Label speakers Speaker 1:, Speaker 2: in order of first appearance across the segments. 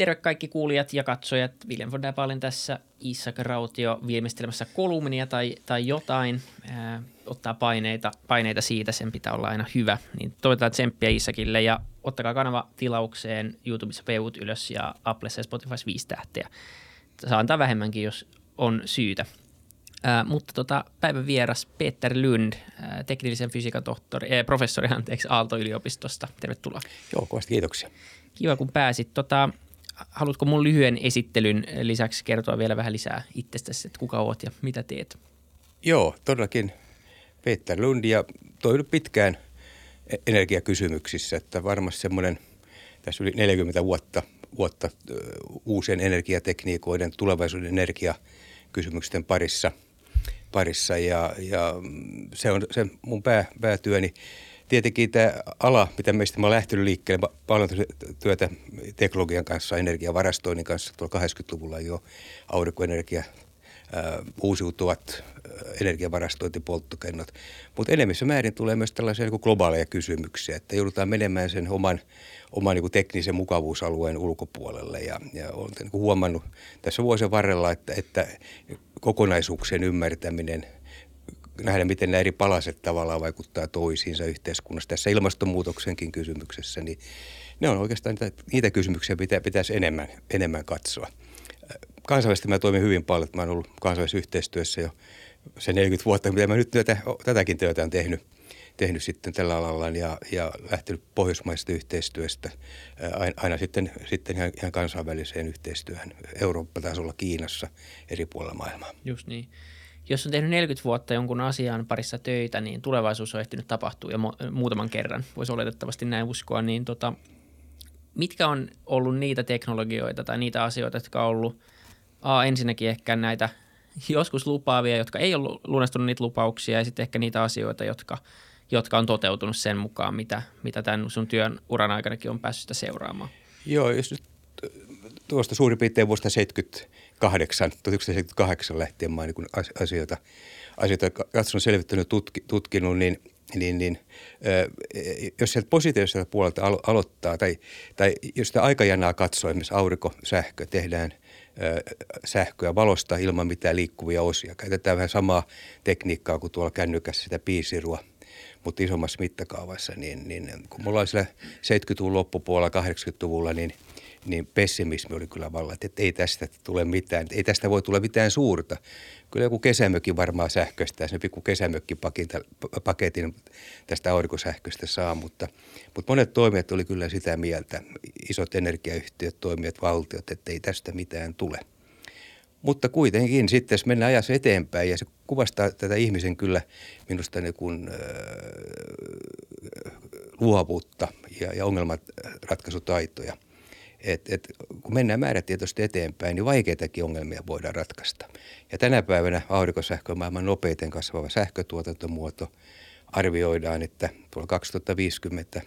Speaker 1: Terve kaikki kuulijat ja katsojat. William von der Baalen tässä. Isak Rautio viimeistelemässä kolumnia tai, tai jotain. Ää, ottaa paineita, paineita siitä, sen pitää olla aina hyvä. Niin toivotaan tsemppiä Isakille ja ottakaa kanava tilaukseen YouTubessa pevut ylös ja Applessa ja Spotifyssa viisi tähteä. Saa antaa vähemmänkin, jos on syytä. Ää, mutta tota, päivän vieras Peter Lund, ää, teknillisen fysiikan tohtori, äh, professori anteeksi, Aalto-yliopistosta. Tervetuloa.
Speaker 2: Joo, kovasti kiitoksia.
Speaker 1: Kiva, kun pääsit. Tota, haluatko mun lyhyen esittelyn lisäksi kertoa vielä vähän lisää itsestäsi, että kuka oot ja mitä teet?
Speaker 2: Joo, todellakin. Peter Lund ja toiminut pitkään e- energiakysymyksissä, että varmasti semmoinen tässä yli 40 vuotta, vuotta uusien energiatekniikoiden, tulevaisuuden energiakysymysten parissa, parissa. Ja, ja se on se mun pää, päätyöni tietenkin tämä ala, mitä meistä mä oon lähtenyt liikkeelle, paljon työtä teknologian kanssa, energiavarastoinnin kanssa tuolla 80-luvulla jo aurinkoenergia, ää, uusiutuvat energiavarastointipolttokennot. Mutta enemmissä määrin tulee myös tällaisia niin globaaleja kysymyksiä, että joudutaan menemään sen oman, oman niin teknisen mukavuusalueen ulkopuolelle. Ja, ja olen niin huomannut tässä vuosien varrella, että, että kokonaisuuksien ymmärtäminen – nähdä, miten nämä eri palaset tavallaan vaikuttaa toisiinsa yhteiskunnassa. Tässä ilmastonmuutoksenkin kysymyksessä, niin ne on oikeastaan niitä, niitä kysymyksiä, mitä pitäisi enemmän, enemmän katsoa. Kansainvälisesti mä toimin hyvin paljon, mä olen ollut kansainvälisessä yhteistyössä jo se 40 vuotta, mitä mä nyt työtä, tätäkin työtä on tehnyt, tehnyt sitten tällä alalla ja, ja lähtenyt pohjoismaisesta yhteistyöstä aina, aina sitten, sitten ihan, ihan kansainväliseen yhteistyöhön Eurooppa-tasolla Kiinassa eri puolilla maailmaa.
Speaker 1: Just niin jos on tehnyt 40 vuotta jonkun asian parissa töitä, niin tulevaisuus on ehtinyt tapahtua jo muutaman kerran, voisi oletettavasti näin uskoa, niin tota, mitkä on ollut niitä teknologioita tai niitä asioita, jotka on ollut a, ensinnäkin ehkä näitä joskus lupaavia, jotka ei ole lunastunut niitä lupauksia ja sitten ehkä niitä asioita, jotka, jotka on toteutunut sen mukaan, mitä, mitä tämän sun työn uran aikanakin on päässyt sitä seuraamaan.
Speaker 2: Joo, jos nyt tuosta suurin piirtein vuosta 70 1978, 1978 lähtien mä niin asioita, asioita katsonut, selvittänyt, tutki, tutkinut, niin, niin, niin jos sieltä positiiviselta puolelta alo- aloittaa tai, tai jos sitä aikajanaa katsoo, esimerkiksi aurinko, sähkö, tehdään sähköä valosta ilman mitään liikkuvia osia. Käytetään vähän samaa tekniikkaa kuin tuolla kännykässä sitä piisirua, mutta isommassa mittakaavassa. Niin, niin kun mulla oli siellä 70-luvun loppupuolella, 80-luvulla, niin – niin pessimismi oli kyllä valla, että ei tästä tule mitään, ei tästä voi tulla mitään suurta. Kyllä joku kesämökki varmaan sähköistä, se pikku kesämökkipaketin tästä aurinkosähköstä saa, mutta, mutta monet toimijat oli kyllä sitä mieltä, isot energiayhtiöt, toimijat, valtiot, että ei tästä mitään tule. Mutta kuitenkin sitten, jos mennään ajassa eteenpäin ja se kuvastaa tätä ihmisen kyllä minusta niin kuin, äh, luovuutta ja, ja ongelmanratkaisutaitoja – et, et, kun mennään määrätietoisesti eteenpäin, niin vaikeitakin ongelmia voidaan ratkaista. Ja tänä päivänä aurinkosähkö on maailman nopeiten kasvava sähkötuotantomuoto. Arvioidaan, että tuolla 2050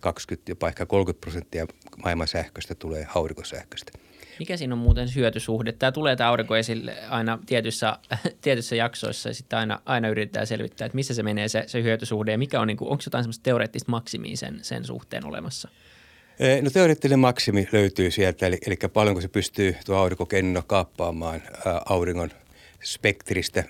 Speaker 2: 20, jopa ehkä 30 prosenttia maailman sähköstä tulee aurinkosähköstä.
Speaker 1: Mikä siinä on muuten hyötysuhde? Tämä tulee tämä aurinko esille aina tietyissä, tietyissä jaksoissa ja sitten aina, aina yritetään selvittää, että missä se menee se, se hyötysuhde ja mikä on, niin kuin, onko jotain semmoista teoreettista maksimia sen, sen suhteen olemassa?
Speaker 2: Eh, no teoreettinen maksimi löytyy sieltä, eli, eli paljonko se pystyy tuo aurinkokenno kaappaamaan ää, auringon spektristä.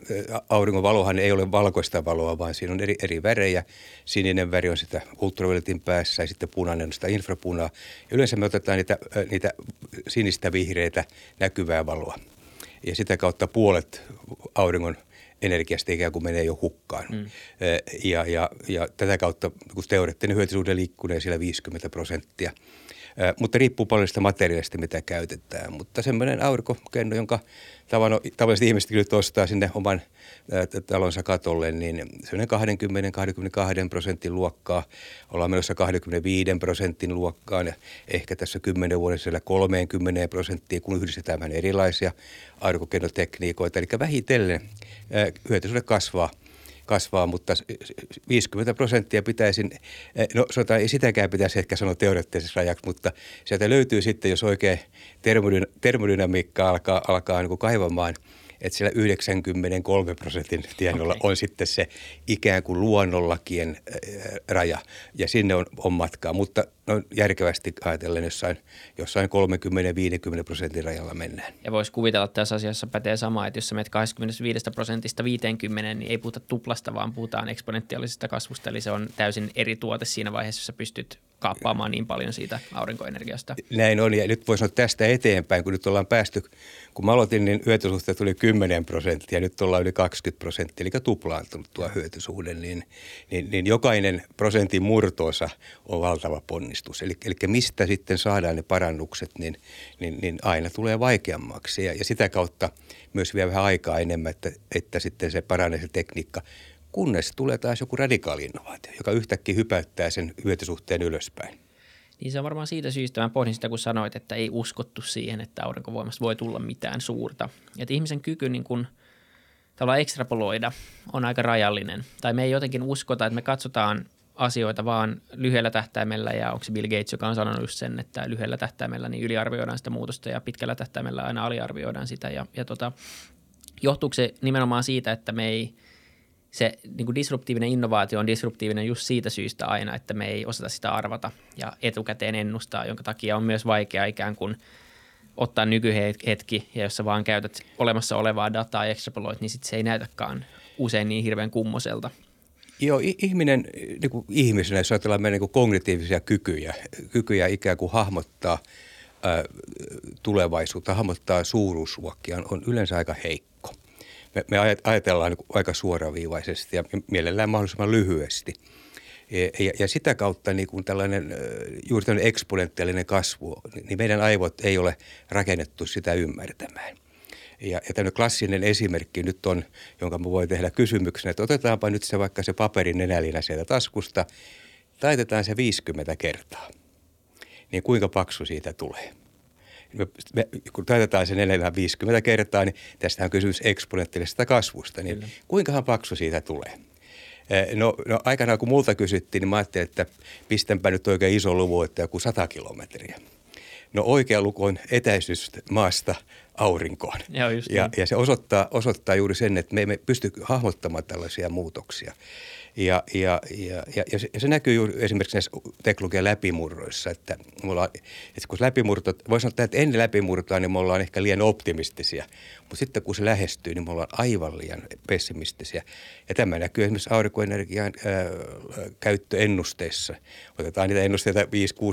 Speaker 2: Auringon valohan ei ole valkoista valoa, vaan siinä on eri, eri värejä. Sininen väri on sitä ultravioletin päässä ja sitten punainen on sitä infrapunaa. Ja yleensä me otetaan niitä, niitä sinistä vihreitä näkyvää valoa. Ja sitä kautta puolet auringon energiasta ikään kuin menee jo hukkaan. Mm. Ja, ja, ja tätä kautta kun teoreettinen hyötysuhde liikkuneen siellä 50 prosenttia. Mutta riippuu paljon sitä materiaalista, mitä käytetään. Mutta semmoinen aurinkokenno, jonka tavalliset ihmiset kyllä ostaa sinne oman talonsa katolle, niin semmoinen 20-22 prosentin luokkaa. Ollaan menossa 25 prosentin luokkaan ja ehkä tässä 10 vuoden siellä 30 prosenttia, kun yhdistetään vähän erilaisia aurinkokennotekniikoita. Eli vähitellen hyötysuhde kasvaa kasvaa, mutta 50 prosenttia pitäisi, no sanotaan, ei sitäkään pitäisi ehkä sanoa teoreettisessa rajaksi, mutta sieltä löytyy sitten, jos oikein termodynamiikka alkaa, alkaa niin kuin kaivamaan, että siellä 93 prosentin tienoilla okay. on sitten se ikään kuin luonnonlakien raja ja sinne on, on matkaa, mutta no, järkevästi ajatellen jossain, jossain 30-50 prosentin rajalla mennään.
Speaker 1: Ja voisi kuvitella, että tässä asiassa pätee sama, että jos sä menet 25 prosentista 50, niin ei puhuta tuplasta, vaan puhutaan eksponentiaalisesta kasvusta, eli se on täysin eri tuote siinä vaiheessa, jossa pystyt kaappaamaan niin paljon siitä aurinkoenergiasta.
Speaker 2: Näin on, ja nyt voisi sanoa tästä eteenpäin, kun nyt ollaan päästy, kun mä aloitin, niin hyötysuhteet tuli 10 prosenttia, nyt ollaan yli 20 prosenttia, eli tuplaantunut tuo hyötysuhde, niin, niin, niin jokainen prosentin murtoosa on valtava ponnistus. Eli, eli mistä sitten saadaan ne parannukset, niin, niin, niin aina tulee vaikeammaksi, ja, ja sitä kautta myös vie vähän aikaa enemmän, että, että sitten se paranee se tekniikka kunnes tulee taas joku radikaali innovaatio, joka yhtäkkiä hypäyttää sen hyötysuhteen ylöspäin.
Speaker 1: Niin se on varmaan siitä syystä, mä pohdin sitä, kun sanoit, että ei uskottu siihen, että aurinkovoimasta voi tulla mitään suurta. Että ihmisen kyky niin kun, tavallaan ekstrapoloida on aika rajallinen. Tai me ei jotenkin uskota, että me katsotaan asioita vaan lyhyellä tähtäimellä ja onko se Bill Gates, joka on sanonut just sen, että lyhyellä tähtäimellä niin yliarvioidaan sitä muutosta ja pitkällä tähtäimellä aina aliarvioidaan sitä. Ja, ja tota, johtuuko se nimenomaan siitä, että me ei – se niin kuin disruptiivinen innovaatio on disruptiivinen just siitä syystä aina, että me ei osata sitä arvata ja etukäteen ennustaa, jonka takia on myös vaikea ikään kuin ottaa nykyhetki ja jos sä vaan käytät olemassa olevaa dataa ja extrapoloit, niin sit se ei näytäkään usein niin hirveän kummoselta.
Speaker 2: Joo, ihminen niin kuin ihmisenä, jos ajatellaan meidän niin kognitiivisia kykyjä, kykyjä ikään kuin hahmottaa ää, tulevaisuutta, hahmottaa suuruusluokkia, on, on yleensä aika heikko – me, me ajatellaan niin aika suoraviivaisesti ja mielellään mahdollisimman lyhyesti. Ja, ja sitä kautta niin kuin tällainen, juuri tällainen eksponentiaalinen kasvu, niin meidän aivot ei ole rakennettu sitä ymmärtämään. Ja, ja tämmöinen klassinen esimerkki nyt on, jonka mä voin tehdä kysymyksenä, että otetaanpa nyt se vaikka se paperin nenälinä sieltä taskusta, taitetaan se 50 kertaa. Niin kuinka paksu siitä tulee? Me, me, kun taitetaan sen 450 kertaa, niin tästä on kysymys eksponenttiilisesta kasvusta. Niin Kyllä. kuinkahan paksu siitä tulee? Eh, no, no aikanaan kun multa kysyttiin, niin mä ajattelin, että pistänpä nyt oikein iso luvu, että joku 100 kilometriä. No oikea luku on etäisyys maasta aurinkoon.
Speaker 1: Ja,
Speaker 2: ja, niin. ja se osoittaa, osoittaa juuri sen, että me emme pysty hahmottamaan tällaisia muutoksia. Ja, ja, ja, ja, ja se näkyy juuri esimerkiksi näissä teknologian läpimurroissa, että, mulla, että kun läpimurto, voisi sanoa, että ennen läpimurtoa, niin me ollaan ehkä liian optimistisia, mutta sitten kun se lähestyy, niin me ollaan aivan liian pessimistisiä. Ja tämä näkyy esimerkiksi aurinkoenergian ää, käyttöennusteissa. Otetaan niitä ennusteita 5-6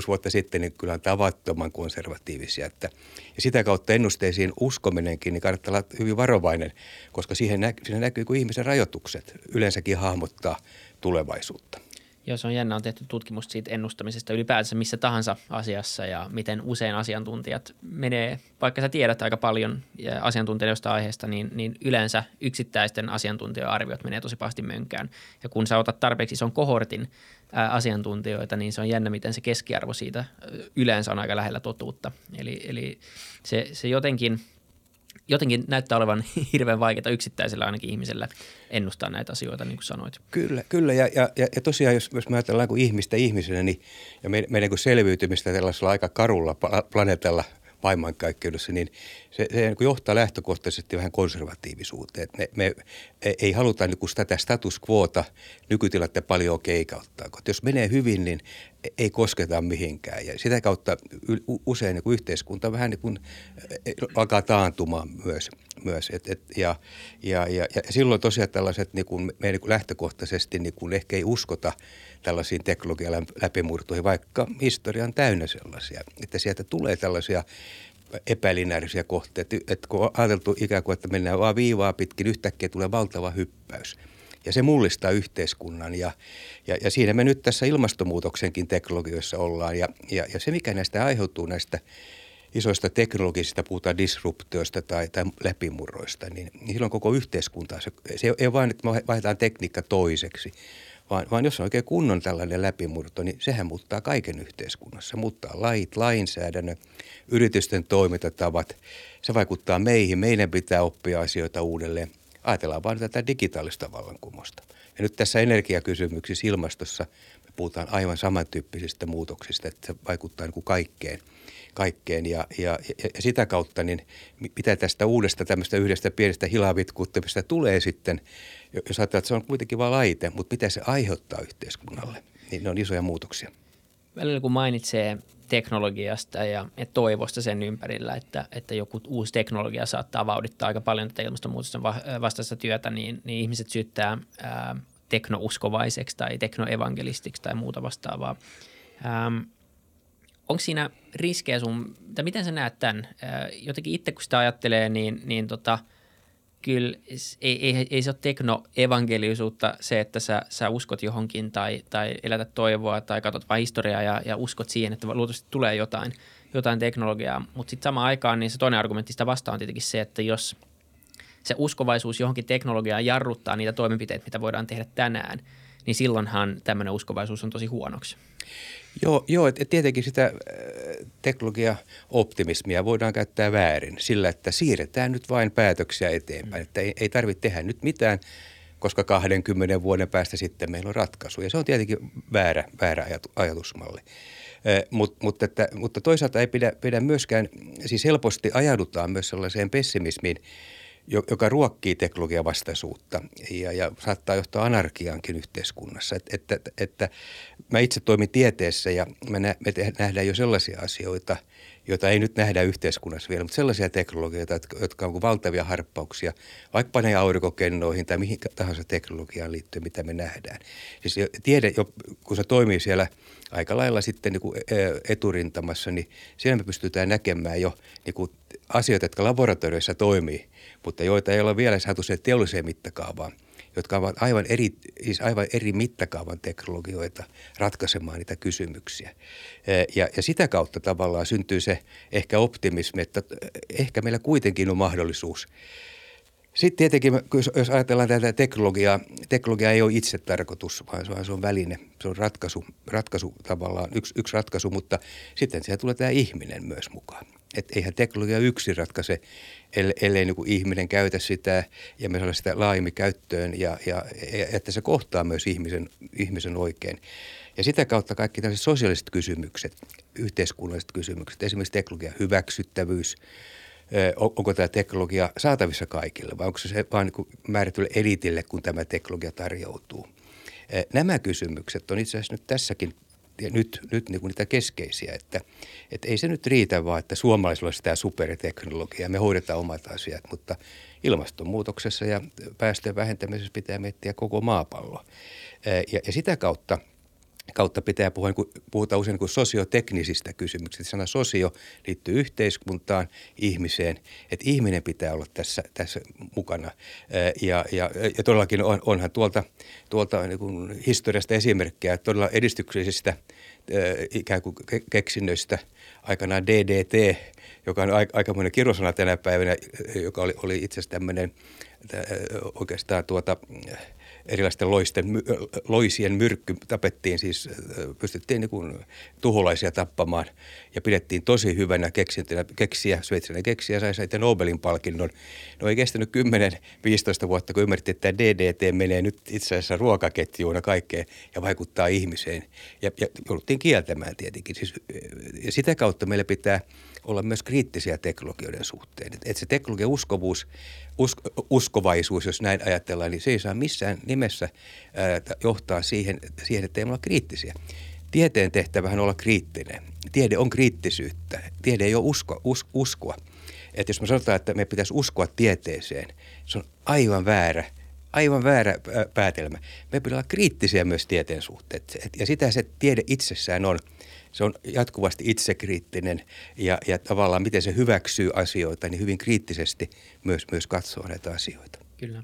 Speaker 2: vuotta sitten, niin kyllä on tavattoman konservatiivisia. Että, ja sitä kautta ennusteisiin uskominenkin, niin kannattaa olla hyvin varovainen, koska siihen, nä, siinä näkyy, kun ihmisen rajoitukset yleensäkin hahmottaa – tulevaisuutta.
Speaker 1: Joo, se on jännä. On tehty tutkimusta siitä ennustamisesta ylipäänsä missä tahansa asiassa ja miten usein asiantuntijat menee, vaikka sä tiedät aika paljon asiantuntijoista aiheesta, niin, niin yleensä yksittäisten asiantuntijoiden arviot menee tosi pahasti mönkään. Ja kun sä otat tarpeeksi ison kohortin ää, asiantuntijoita, niin se on jännä, miten se keskiarvo siitä yleensä on aika lähellä totuutta. Eli, eli se, se jotenkin – jotenkin näyttää olevan hirveän vaikeaa yksittäisellä ainakin ihmisellä ennustaa näitä asioita, niin kuin sanoit.
Speaker 2: Kyllä, kyllä. Ja, ja, ja tosiaan, jos, jos me ajatellaan kuin ihmistä ihmisenä, niin ja meidän, meidän selviytymistä tällaisella aika karulla planeetalla – maailmankaikkeudessa, niin se, se niin johtaa lähtökohtaisesti vähän konservatiivisuuteen. me, me ei haluta niin tätä status quota nykytilatte paljon keikauttaa. Koska jos menee hyvin, niin ei kosketa mihinkään. Ja sitä kautta usein niin kuin yhteiskunta vähän niin kuin e, alkaa taantumaan myös. myös. Et, et, ja, ja, ja, ja silloin tosiaan tällaiset niin kuin, me niin kuin lähtökohtaisesti niin kuin ehkä ei uskota tällaisiin teknologian läpimurtoihin, vaikka historia on täynnä sellaisia. Että sieltä tulee tällaisia epälinäärisiä kohteita, että kun on ajateltu ikään kuin, että mennään vaan viivaa pitkin, yhtäkkiä tulee valtava hyppäys – ja se mullistaa yhteiskunnan. Ja, ja, ja siinä me nyt tässä ilmastonmuutoksenkin teknologioissa ollaan. Ja, ja, ja se, mikä näistä aiheutuu näistä isoista teknologisista, puhutaan disruptioista tai, tai läpimurroista, niin, niin silloin koko yhteiskunta, se, se ei ole vain, että me vaihdetaan tekniikka toiseksi, vaan, vaan jos on oikein kunnon tällainen läpimurto, niin sehän muuttaa kaiken yhteiskunnassa. Muuttaa lait, lainsäädännön, yritysten toimintatavat. Se vaikuttaa meihin. Meidän pitää oppia asioita uudelleen. Ajatellaan vain tätä digitaalista vallankumousta. Ja nyt tässä energiakysymyksissä ilmastossa me puhutaan aivan samantyyppisistä muutoksista, että se vaikuttaa niin kuin kaikkeen. kaikkeen. Ja, ja, ja, sitä kautta, niin mitä tästä uudesta tämmöistä yhdestä pienestä hilavitkuuttamista tulee sitten, jos ajatellaan, että se on kuitenkin vain laite, mutta mitä se aiheuttaa yhteiskunnalle, niin ne on isoja muutoksia.
Speaker 1: Välillä kun mainitsee teknologiasta ja, ja toivosta sen ympärillä, että, että joku uusi teknologia saattaa vauhdittaa aika paljon tätä ilmastonmuutosta vastaista työtä, niin, niin ihmiset syyttää ää, teknouskovaiseksi tai teknoevangelistiksi tai muuta vastaavaa. Ähm, onko siinä riskejä sun, tai miten sä näet tämän? Jotenkin itse kun sitä ajattelee, niin, niin tota, kyllä ei, ei, ei se ole teknoevangelisuutta se, että sä, sä uskot johonkin tai, tai elätät toivoa tai katsot vain historiaa ja, ja uskot siihen, että luultavasti tulee jotain, jotain teknologiaa. Mutta sitten samaan aikaan niin se toinen argumentti sitä vastaan on tietenkin se, että jos – se uskovaisuus johonkin teknologiaan jarruttaa niitä toimenpiteitä, mitä voidaan tehdä tänään, niin silloinhan tämmöinen uskovaisuus on tosi huonoksi.
Speaker 2: Joo, joo että tietenkin sitä äh, teknologia-optimismia voidaan käyttää väärin sillä, että siirretään nyt vain päätöksiä eteenpäin. Että ei, ei tarvitse tehdä nyt mitään, koska 20 vuoden päästä sitten meillä on ratkaisu. Ja se on tietenkin väärä, väärä ajatusmalli. Mut, mutta, että, mutta toisaalta ei pidä, pidä myöskään, siis helposti ajaudutaan myös sellaiseen pessimismiin, joka ruokkii teknologian vastaisuutta ja, ja saattaa johtaa anarkiaankin yhteiskunnassa. Et, että, että, mä itse toimin tieteessä ja me, nä, me nähdään jo sellaisia asioita, joita ei nyt nähdä yhteiskunnassa vielä, mutta sellaisia teknologioita, jotka, jotka on valtavia harppauksia, vaikka ne aurinkokennoihin tai mihin tahansa teknologiaan liittyen, mitä me nähdään. Siis tiede, kun se toimii siellä aika lailla sitten niin kuin eturintamassa, niin siellä me pystytään näkemään jo niin kuin asioita, jotka laboratorioissa toimii – mutta joita ei ole vielä saatu se teolliseen mittakaavaan, jotka ovat aivan eri, siis aivan eri mittakaavan teknologioita ratkaisemaan niitä kysymyksiä. Ja, ja sitä kautta tavallaan syntyy se ehkä optimismi, että ehkä meillä kuitenkin on mahdollisuus sitten tietenkin, jos ajatellaan tätä teknologiaa, teknologia ei ole itse tarkoitus, vaan se on väline. Se on ratkaisu, ratkaisu tavallaan, yksi, yksi ratkaisu, mutta sitten siellä tulee tämä ihminen myös mukaan. Että eihän teknologia yksin ratkaise, ellei niin kuin ihminen käytä sitä ja me saada sitä laajemmin käyttöön ja, ja, ja että se kohtaa myös ihmisen, ihmisen oikein. Ja sitä kautta kaikki tällaiset sosiaaliset kysymykset, yhteiskunnalliset kysymykset, esimerkiksi teknologian hyväksyttävyys, onko tämä teknologia saatavissa kaikille vai onko se vain niin määrätylle elitille, kun tämä teknologia tarjoutuu. Nämä kysymykset on itse asiassa nyt tässäkin ja nyt, nyt niin kuin niitä keskeisiä, että, että ei se nyt riitä vaan, että suomalaisilla olisi tämä superteknologia, me hoidetaan omat asiat, mutta ilmastonmuutoksessa ja päästöjen vähentämisessä pitää miettiä koko maapallo. Ja, ja sitä kautta – kautta pitää puhua, niin puhutaan usein niin sosioteknisistä kysymyksistä. Sana sosio liittyy yhteiskuntaan, ihmiseen, että ihminen pitää olla tässä, tässä mukana. Ja, ja, ja todellakin on, onhan tuolta, tuolta niin kuin historiasta esimerkkejä todella edistyksellisistä ikään kuin keksinnöistä. Aikanaan DDT, joka on aikamoinen kirosana tänä päivänä, joka oli, oli itse asiassa tämmöinen oikeastaan tuota, erilaisten loisten, loisien myrkky tapettiin siis, pystyttiin niin kuin tuholaisia tappamaan ja pidettiin tosi hyvänä keksintönä. Keksiä, sveitsiläinen keksiä sai sitten Nobelin palkinnon. No ei kestänyt 10-15 vuotta, kun ymmärrettiin, että DDT menee nyt itse asiassa ruokaketjuuna kaikkeen ja vaikuttaa ihmiseen. Ja, ja jouduttiin kieltämään tietenkin. Siis, ja sitä kautta meillä pitää olla myös kriittisiä teknologioiden suhteen. Että se teknologian uskovuus, usk, uskovaisuus, jos näin ajatellaan, niin se ei saa missään nimessä ää, johtaa siihen, siihen, että ei olla kriittisiä. Tieteen tehtävähän on olla kriittinen. Tiede on kriittisyyttä. Tiede ei ole usko, us, uskoa. Että jos me sanotaan, että me pitäisi uskoa tieteeseen, se on aivan väärä aivan väärä päätelmä. Me pitää olla kriittisiä myös tieteen suhteen. Ja sitä se tiede itsessään on – se on jatkuvasti itsekriittinen ja, ja tavallaan miten se hyväksyy asioita, niin hyvin kriittisesti myös, myös katsoo näitä asioita.
Speaker 1: Kyllä.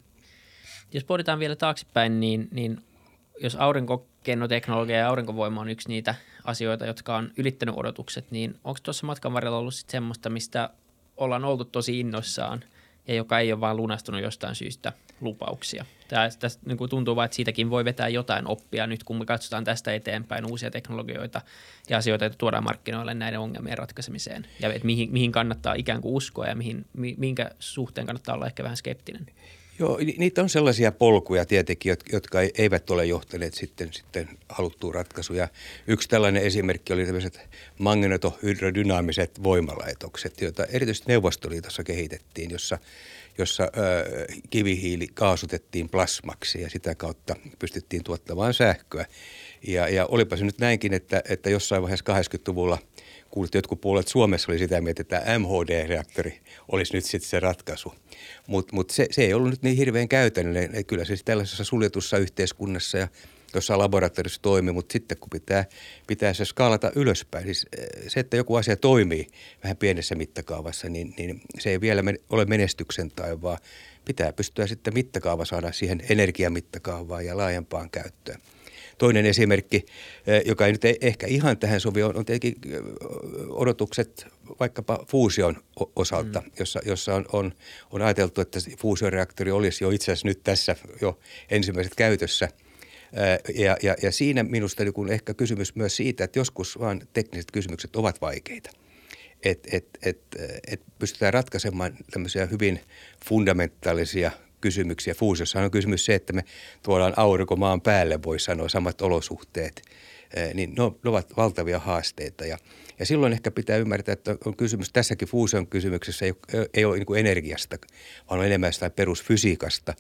Speaker 1: Jos pohditaan vielä taaksepäin, niin, niin jos aurinkokennoteknologia ja aurinkovoima on yksi niitä asioita, jotka on ylittänyt odotukset, niin onko tuossa matkan varrella ollut sitten semmoista, mistä ollaan oltu tosi innoissaan ja joka ei ole vaan lunastunut jostain syystä lupauksia? Tämä, tästä niin kuin tuntuu vaan, että siitäkin voi vetää jotain oppia nyt, kun me katsotaan tästä eteenpäin uusia teknologioita ja asioita, joita tuodaan markkinoille näiden ongelmien ratkaisemiseen. Ja että mihin, mihin kannattaa ikään kuin uskoa ja mihin, minkä suhteen kannattaa olla ehkä vähän skeptinen.
Speaker 2: Joo, niitä on sellaisia polkuja tietenkin, jotka eivät ole johtaneet sitten, sitten haluttuun ratkaisuja. Yksi tällainen esimerkki oli tämmöiset magnetohydrodynaamiset voimalaitokset, joita erityisesti Neuvostoliitossa kehitettiin, jossa, jossa ö, kivihiili kaasutettiin plasmaksi ja sitä kautta pystyttiin tuottamaan sähköä. Ja, ja olipa se nyt näinkin, että, että jossain vaiheessa 80-luvulla – kuullut, että jotkut puolet Suomessa oli sitä mieltä, että MHD-reaktori olisi nyt sitten se ratkaisu. Mutta mut se, se ei ollut nyt niin hirveän käytännöllinen. Kyllä se tällaisessa suljetussa yhteiskunnassa ja jossain laboratoriossa toimii, mutta sitten kun pitää, pitää se skaalata ylöspäin, siis eh, se, että joku asia toimii vähän pienessä mittakaavassa, niin, niin se ei vielä ole menestyksen tai vaan pitää pystyä sitten mittakaava saada siihen energiamittakaavaan ja laajempaan käyttöön. Toinen esimerkki, eh, joka ei nyt ehkä ihan tähän sovi, on, tietenkin eh, odotukset vaikkapa fuusion osalta, mm. jossa, jossa on, on, on ajateltu, että fuusioreaktori olisi jo itse asiassa nyt tässä jo ensimmäiset käytössä. Eh, ja, ja, ja siinä minusta on ehkä kysymys myös siitä, että joskus vaan tekniset kysymykset ovat vaikeita. Että et, et, et pystytään ratkaisemaan tämmöisiä hyvin fundamentaalisia kysymyksiä. Fuusiossa on kysymys se, että me tuodaan aurinko maan päälle, voi sanoa, samat olosuhteet. Niin ne ovat valtavia haasteita ja, ja silloin ehkä pitää ymmärtää, että on kysymys tässäkin fuusion kysymyksessä ei, ei ole niin energiasta, vaan on enemmän sitä perusfysiikasta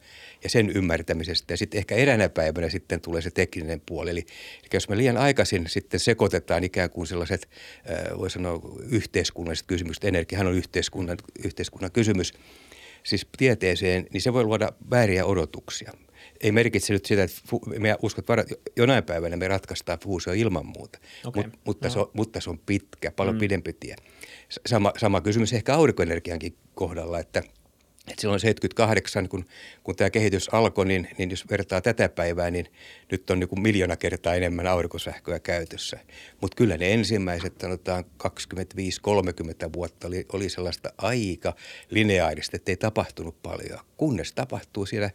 Speaker 2: ja sen ymmärtämisestä. Ja sitten ehkä eräänä päivänä sitten tulee se tekninen puoli. Eli, eli jos me liian aikaisin sitten sekoitetaan ikään kuin sellaiset, voi sanoa, yhteiskunnalliset kysymykset, energiahan on yhteiskunnan, yhteiskunnan kysymys – siis tieteeseen, niin se voi luoda vääriä odotuksia. Ei merkitse nyt sitä, että me uskot, että jonain päivänä me ratkaistaan fuusio ilman muuta, okay. Mut, mutta, no. se on, mutta se on pitkä, paljon mm. pidempi tie. Sama, sama kysymys ehkä aurinkoenergiankin kohdalla, että – et silloin 78, kun, kun tämä kehitys alkoi, niin, niin jos vertaa tätä päivää, niin nyt on niin miljoona kertaa enemmän aurinkosähköä käytössä. Mutta kyllä ne ensimmäiset, sanotaan 25-30 vuotta, oli, oli sellaista aika lineaarista, että ei tapahtunut paljon. Kunnes tapahtuu siellä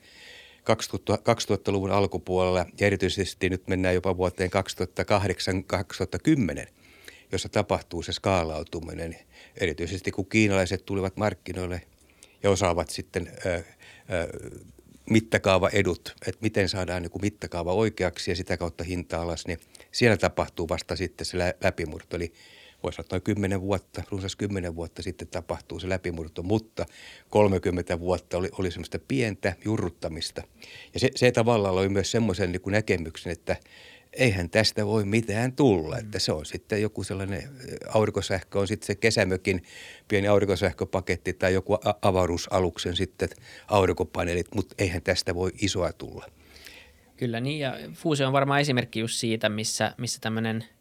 Speaker 2: 2000, 2000-luvun alkupuolella ja erityisesti nyt mennään jopa vuoteen 2008-2010, jossa tapahtuu se skaalautuminen. Erityisesti kun kiinalaiset tulivat markkinoille – ja osaavat sitten ö, ö, mittakaavaedut, että miten saadaan niin kuin mittakaava oikeaksi ja sitä kautta hinta alas, niin siellä tapahtuu vasta sitten se läpimurto. Eli voisi sanoa noin 10 vuotta, runsas 10 vuotta sitten tapahtuu se läpimurto, mutta 30 vuotta oli, oli semmoista pientä jurruttamista. Ja se, se tavallaan oli myös semmoisen niin näkemyksen, että – eihän tästä voi mitään tulla. Mm. Että se on sitten joku sellainen aurinkosähkö, on sitten se kesämökin pieni aurinkosähköpaketti tai joku avaruusaluksen sitten aurinkopaneelit, mutta eihän tästä voi isoa tulla.
Speaker 1: Kyllä niin, ja fuusio on varmaan esimerkki just siitä, missä, missä tämmöinen –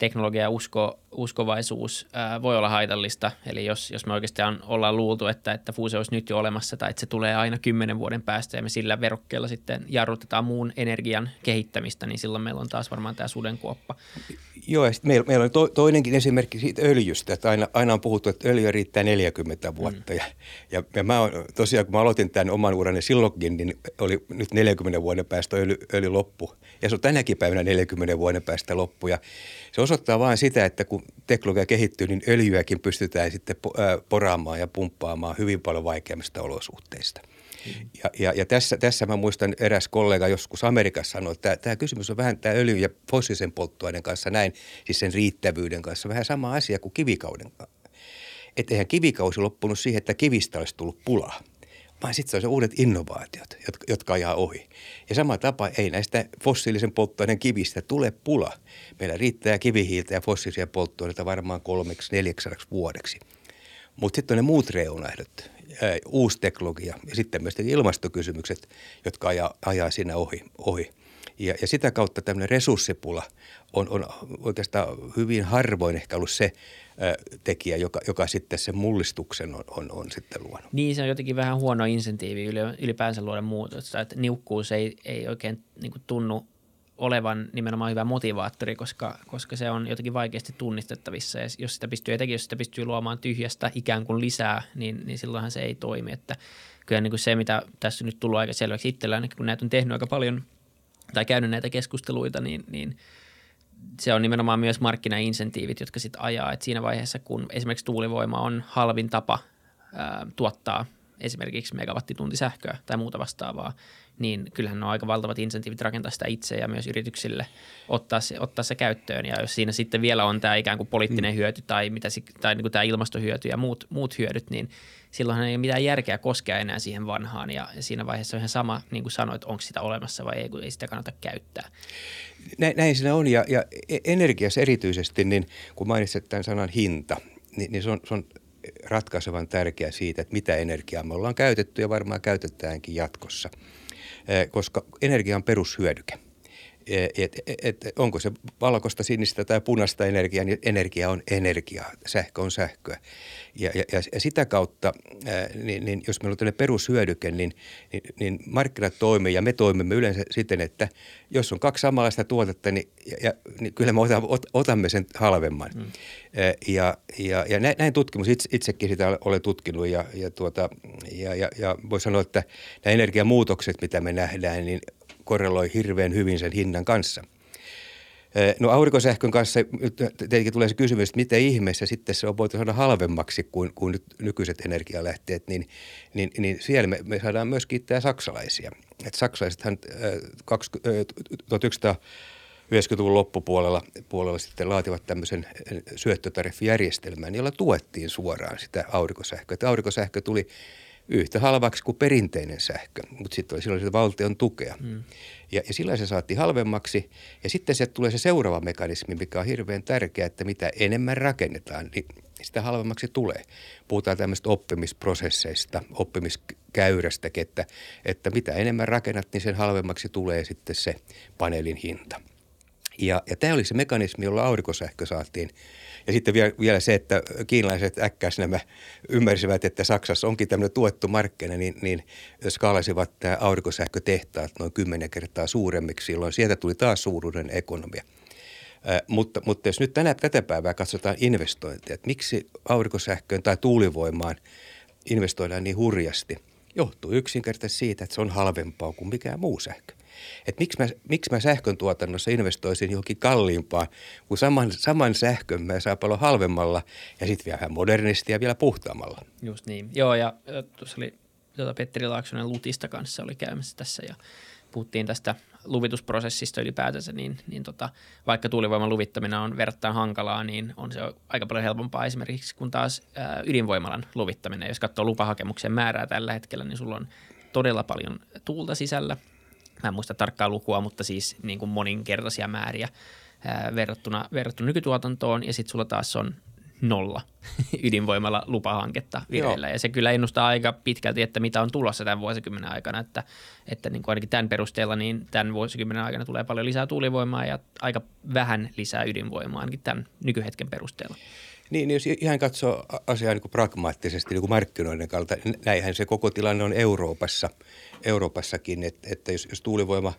Speaker 1: teknologia ja usko, uskovaisuus ää, voi olla haitallista. Eli jos, jos me oikeastaan ollaan luultu, että, että fuusio olisi nyt jo olemassa tai että se tulee aina kymmenen vuoden päästä ja me sillä verokkeella sitten jarrutetaan muun energian kehittämistä, niin silloin meillä on taas varmaan tämä sudenkuoppa.
Speaker 2: Joo, ja meillä, meillä on to, toinenkin esimerkki siitä öljystä, että aina, aina on puhuttu, että öljy riittää 40 vuotta. Mm. Ja, ja, ja mä on, tosiaan, kun mä aloitin tämän oman urani silloinkin, niin oli nyt 40 vuoden päästä öljy, öljy loppu. Ja se on tänäkin päivänä 40 vuoden päästä loppu. Ja se osoittaa vain sitä, että kun teknologia kehittyy, niin öljyäkin pystytään sitten poraamaan ja pumppaamaan hyvin paljon vaikeammista olosuhteista. Mm. Ja, ja, ja tässä, tässä mä muistan eräs kollega joskus Amerikassa sanoi, että tämä kysymys on vähän tämä öljy- ja fossiilisen polttoaineen kanssa näin, siis sen riittävyyden kanssa, vähän sama asia kuin kivikauden kanssa. Että eihän kivikausi loppunut siihen, että kivistä olisi tullut pulaa vaan sitten on se uudet innovaatiot, jotka, jotka ajaa ohi. Ja sama tapa ei näistä fossiilisen polttoaineen kivistä tule pula. Meillä riittää kivihiiltä ja fossiilisia polttoaineita varmaan kolmeksi, neljäksi vuodeksi. Mutta sitten on ne muut reunaehdot, uusi teknologia ja sitten myös ilmastokysymykset, jotka ajaa, ajaa siinä ohi. ohi. Ja, ja sitä kautta tämmöinen resurssipula on, on oikeastaan hyvin harvoin ehkä ollut se tekijä, joka, joka sitten sen mullistuksen on, on, on sitten luonut.
Speaker 1: Niin, se on jotenkin vähän huono insentiivi ylipäänsä luoda muutosta, että niukkuus ei, ei oikein niin kuin tunnu olevan nimenomaan hyvä motivaattori, koska, koska se on jotenkin vaikeasti tunnistettavissa ja jos sitä pystyy, etenkin jos sitä pystyy luomaan tyhjästä ikään kuin lisää, niin, niin silloinhan se ei toimi, että kyllä niin kuin se, mitä tässä nyt tullut aika selväksi itsellään, kun näitä on tehnyt aika paljon tai käynyt näitä keskusteluita, niin, niin – se on nimenomaan myös markkinainsentiivit, jotka sitten ajaa, että siinä vaiheessa, kun esimerkiksi tuulivoima on halvin tapa ää, tuottaa esimerkiksi megawattitunti sähköä tai muuta vastaavaa, niin kyllähän ne on aika valtavat insentiivit rakentaa sitä itse ja myös yrityksille ottaa se, ottaa se käyttöön. Ja jos siinä sitten vielä on tämä ikään kuin poliittinen mm. hyöty tai, mitä, tai niin kuin tämä ilmastohyöty ja muut, muut hyödyt, niin silloinhan ei ole mitään järkeä koskea enää siihen vanhaan. Ja siinä vaiheessa on ihan sama, niin kuin sanoit, onko sitä olemassa vai ei, kun ei sitä kannata käyttää.
Speaker 2: Näin, näin siinä on. Ja, ja e-, energiassa erityisesti, niin kun mainitsit tämän sanan hinta, niin, niin se, on, se on ratkaisevan tärkeä siitä, että mitä energiaa me ollaan käytetty ja varmaan käytetäänkin jatkossa, koska energia on perushyödyke – et, et, et, onko se valkoista, sinistä tai punaista energiaa, niin energia on energiaa, sähkö on sähköä. Ja, ja, ja sitä kautta, ää, niin, niin jos meillä on tällainen perushyödyke, niin, niin, niin markkinat toimii ja me toimimme yleensä siten, että jos on kaksi samanlaista tuotetta, niin, ja, ja, niin kyllä me otamme, otamme sen halvemman. Mm. Ja, ja, ja näin tutkimus, itse, itsekin sitä olen tutkinut ja, ja, tuota, ja, ja, ja voi sanoa, että nämä energiamuutokset, mitä me nähdään, niin korreloi hirveän hyvin sen hinnan kanssa. No aurinkosähkön kanssa tietenkin tulee se kysymys, että miten ihmeessä sitten se on voitu saada halvemmaksi kuin, kuin nyt nykyiset energialähteet, niin, niin, niin siellä me, me saadaan myös kiittää saksalaisia. Et saksalaisethan äh, 1990-luvun loppupuolella puolella sitten laativat tämmöisen syöttötariffijärjestelmän, jolla tuettiin suoraan sitä aurinkosähköä. Että aurinkosähkö tuli yhtä halvaksi kuin perinteinen sähkö, mutta sitten oli silloin valtion tukea. Mm. Ja, ja silloin se saatiin halvemmaksi. Ja sitten se tulee se seuraava mekanismi, mikä on hirveän tärkeä, että mitä enemmän rakennetaan, niin sitä halvemmaksi tulee. Puhutaan tämmöistä oppimisprosesseista, oppimiskäyrästä, että, että mitä enemmän rakennat, niin sen halvemmaksi tulee sitten se paneelin hinta. Ja, ja tämä oli se mekanismi, jolla aurinkosähkö saatiin ja sitten vielä, vielä se, että kiinalaiset äkkäs nämä ymmärsivät, että Saksassa onkin tämmöinen tuettu markkina, niin, niin skaalasivat tämä aurinkosähkötehtaat noin kymmenen kertaa suuremmiksi. Silloin sieltä tuli taas suuruuden ekonomia. Äh, mutta, mutta jos nyt tänä, tätä päivää katsotaan investointeja, että miksi aurinkosähköön tai tuulivoimaan investoidaan niin hurjasti, johtuu yksinkertaisesti siitä, että se on halvempaa kuin mikään muu sähkö että miksi mä, miksi mä sähkön tuotannossa investoisin johonkin kalliimpaan, kun saman, saman sähkön mä saa paljon halvemmalla ja sitten vielä vähän modernisti ja vielä puhtaammalla.
Speaker 1: Just niin. Joo, ja tuossa oli tuota Petteri Laaksonen Lutista kanssa oli käymässä tässä ja puhuttiin tästä luvitusprosessista ylipäätänsä, niin, niin tota, vaikka tuulivoiman luvittaminen on verrattain hankalaa, niin on se aika paljon helpompaa esimerkiksi kuin taas ää, ydinvoimalan luvittaminen. Jos katsoo lupahakemuksen määrää tällä hetkellä, niin sulla on todella paljon tuulta sisällä Mä en muista tarkkaa lukua, mutta siis niin kuin moninkertaisia määriä ää, verrattuna, verrattuna nykytuotantoon. Ja sitten sulla taas on nolla ydinvoimalla lupahanketta vireillä. Joo. Ja se kyllä ennustaa aika pitkälti, että mitä on tulossa tämän vuosikymmenen aikana. Että, että niin kuin ainakin tämän perusteella, niin tämän vuosikymmenen aikana tulee paljon lisää tuulivoimaa ja aika vähän lisää ydinvoimaa, ainakin tämän nykyhetken perusteella.
Speaker 2: Niin, niin jos ihan katsoo asiaa niin kuin pragmaattisesti niin kuin markkinoiden kautta, näinhän se koko tilanne on Euroopassa, Euroopassakin, että, että jos, jos tuulivoima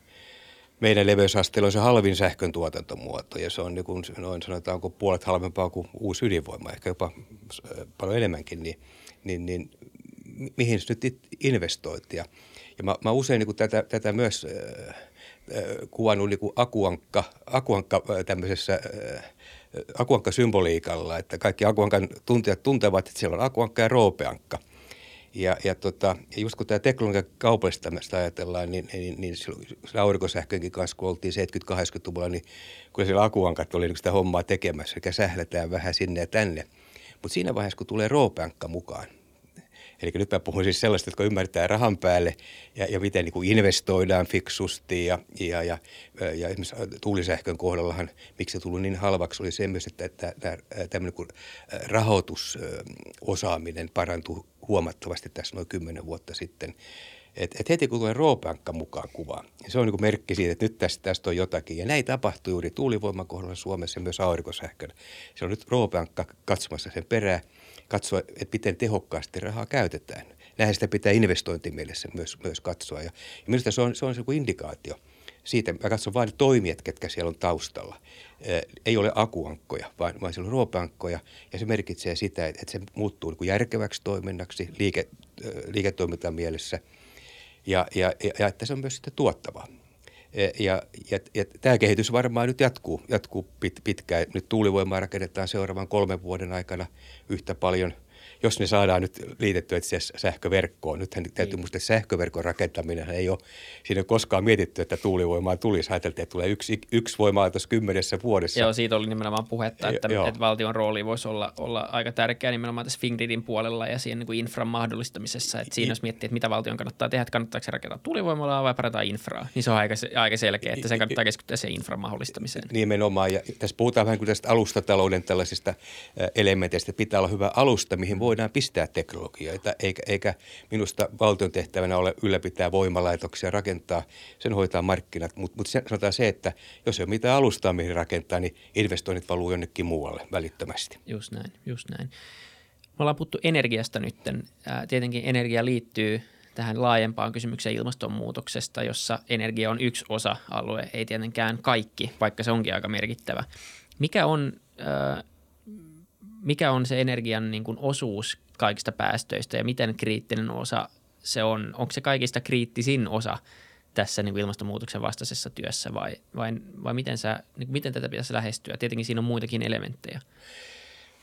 Speaker 2: meidän leveysasteella on se halvin sähkön tuotantomuoto ja se on niin kuin, noin sanotaanko puolet halvempaa kuin uusi ydinvoima, ehkä jopa paljon enemmänkin, niin, niin, niin mihin se nyt investoit? Ja, ja mä, mä usein niin kuin tätä, tätä myös äh, kuvannut niin kuin akuankka, akuankka äh, tämmöisessä äh, akuankka-symboliikalla, että kaikki akuankan tuntijat tuntevat, että siellä on akuankka ja roopeankka. Ja, ja, tota, ja just kun tämä teknologia kaupallistamista ajatellaan, niin, niin, niin aurinkosähkönkin kanssa, kun oltiin 70-80-luvulla, niin kun siellä akuankat oli niin sitä hommaa tekemässä, eli sähletään vähän sinne ja tänne. Mutta siinä vaiheessa, kun tulee roopeankka mukaan, Eli nyt mä puhun siis sellaista, jotka ymmärtää rahan päälle ja, ja miten niin kuin investoidaan fiksusti ja, ja, ja, ja esimerkiksi tuulisähkön kohdallahan, miksi se tuli niin halvaksi, oli se myös, että, että tämmöinen kuin rahoitusosaaminen parantui huomattavasti tässä noin kymmenen vuotta sitten. Et, et heti kun tulee roopankka mukaan kuvaan, niin se on niin merkki siitä, että nyt tästä, tästä on jotakin. Ja näin tapahtuu juuri tuulivoiman kohdalla Suomessa ja myös aurinkosähkön. Se on nyt roopankka katsomassa sen perään – katsoa, että miten tehokkaasti rahaa käytetään. Näin sitä pitää investointimielessä myös, myös katsoa. Ja, ja minusta se on, se on se indikaatio siitä. Mä katson vain toimijat, ketkä siellä on taustalla. Ei ole akuankkoja, vaan, vaan siellä on ruopankkoja. Ja se merkitsee sitä, että, se muuttuu niin kuin järkeväksi toiminnaksi liike, liiketoimintamielessä ja, ja, ja, ja että se on myös sitten tuottavaa. Ja, ja, ja tämä kehitys varmaan nyt jatkuu, jatkuu pit, pitkään. Nyt tuulivoimaa rakennetaan seuraavan kolmen vuoden aikana yhtä paljon jos ne saadaan nyt liitettyä itse sähköverkkoon. Nythän täytyy niin. muistaa, että sähköverkon rakentaminen ei ole, siinä ei ole koskaan mietitty, että tuulivoimaa tulisi. Ajateltiin, että tulee yksi, yksi tuossa kymmenessä vuodessa.
Speaker 1: Joo, siitä oli nimenomaan puhetta, että, että valtion rooli voisi olla, olla aika tärkeä nimenomaan tässä Fingridin puolella ja siinä niin kuin infran mahdollistamisessa. Että siinä jos miettii, että mitä valtion kannattaa tehdä, että kannattaako se rakentaa tuulivoimalaa vai parantaa infraa, niin se on aika, aika selkeä, että sen kannattaa keskittyä sen infran mahdollistamiseen.
Speaker 2: Nimenomaan, ja tässä puhutaan vähän kuin tästä alustatalouden tällaisista elementeistä. Pitää olla hyvä alusta, mihin voidaan pistää teknologioita, eikä, eikä minusta valtion tehtävänä ole ylläpitää voimalaitoksia, rakentaa, sen hoitaa markkinat. Mutta mut sanotaan se, että jos ei ole mitään alustaa, mihin rakentaa, niin investoinnit valuu jonnekin muualle välittömästi.
Speaker 1: Just näin, just näin. Me ollaan puhuttu energiasta nyt. Tietenkin energia liittyy tähän laajempaan kysymykseen ilmastonmuutoksesta, jossa energia on yksi osa-alue, ei tietenkään kaikki, vaikka se onkin aika merkittävä. Mikä on, mikä on se energian niin kuin osuus kaikista päästöistä ja miten kriittinen osa se on? Onko se kaikista kriittisin osa tässä niin kuin ilmastonmuutoksen vastaisessa työssä vai, vai, vai miten, sä, niin kuin miten tätä pitäisi lähestyä? Tietenkin siinä on muitakin elementtejä.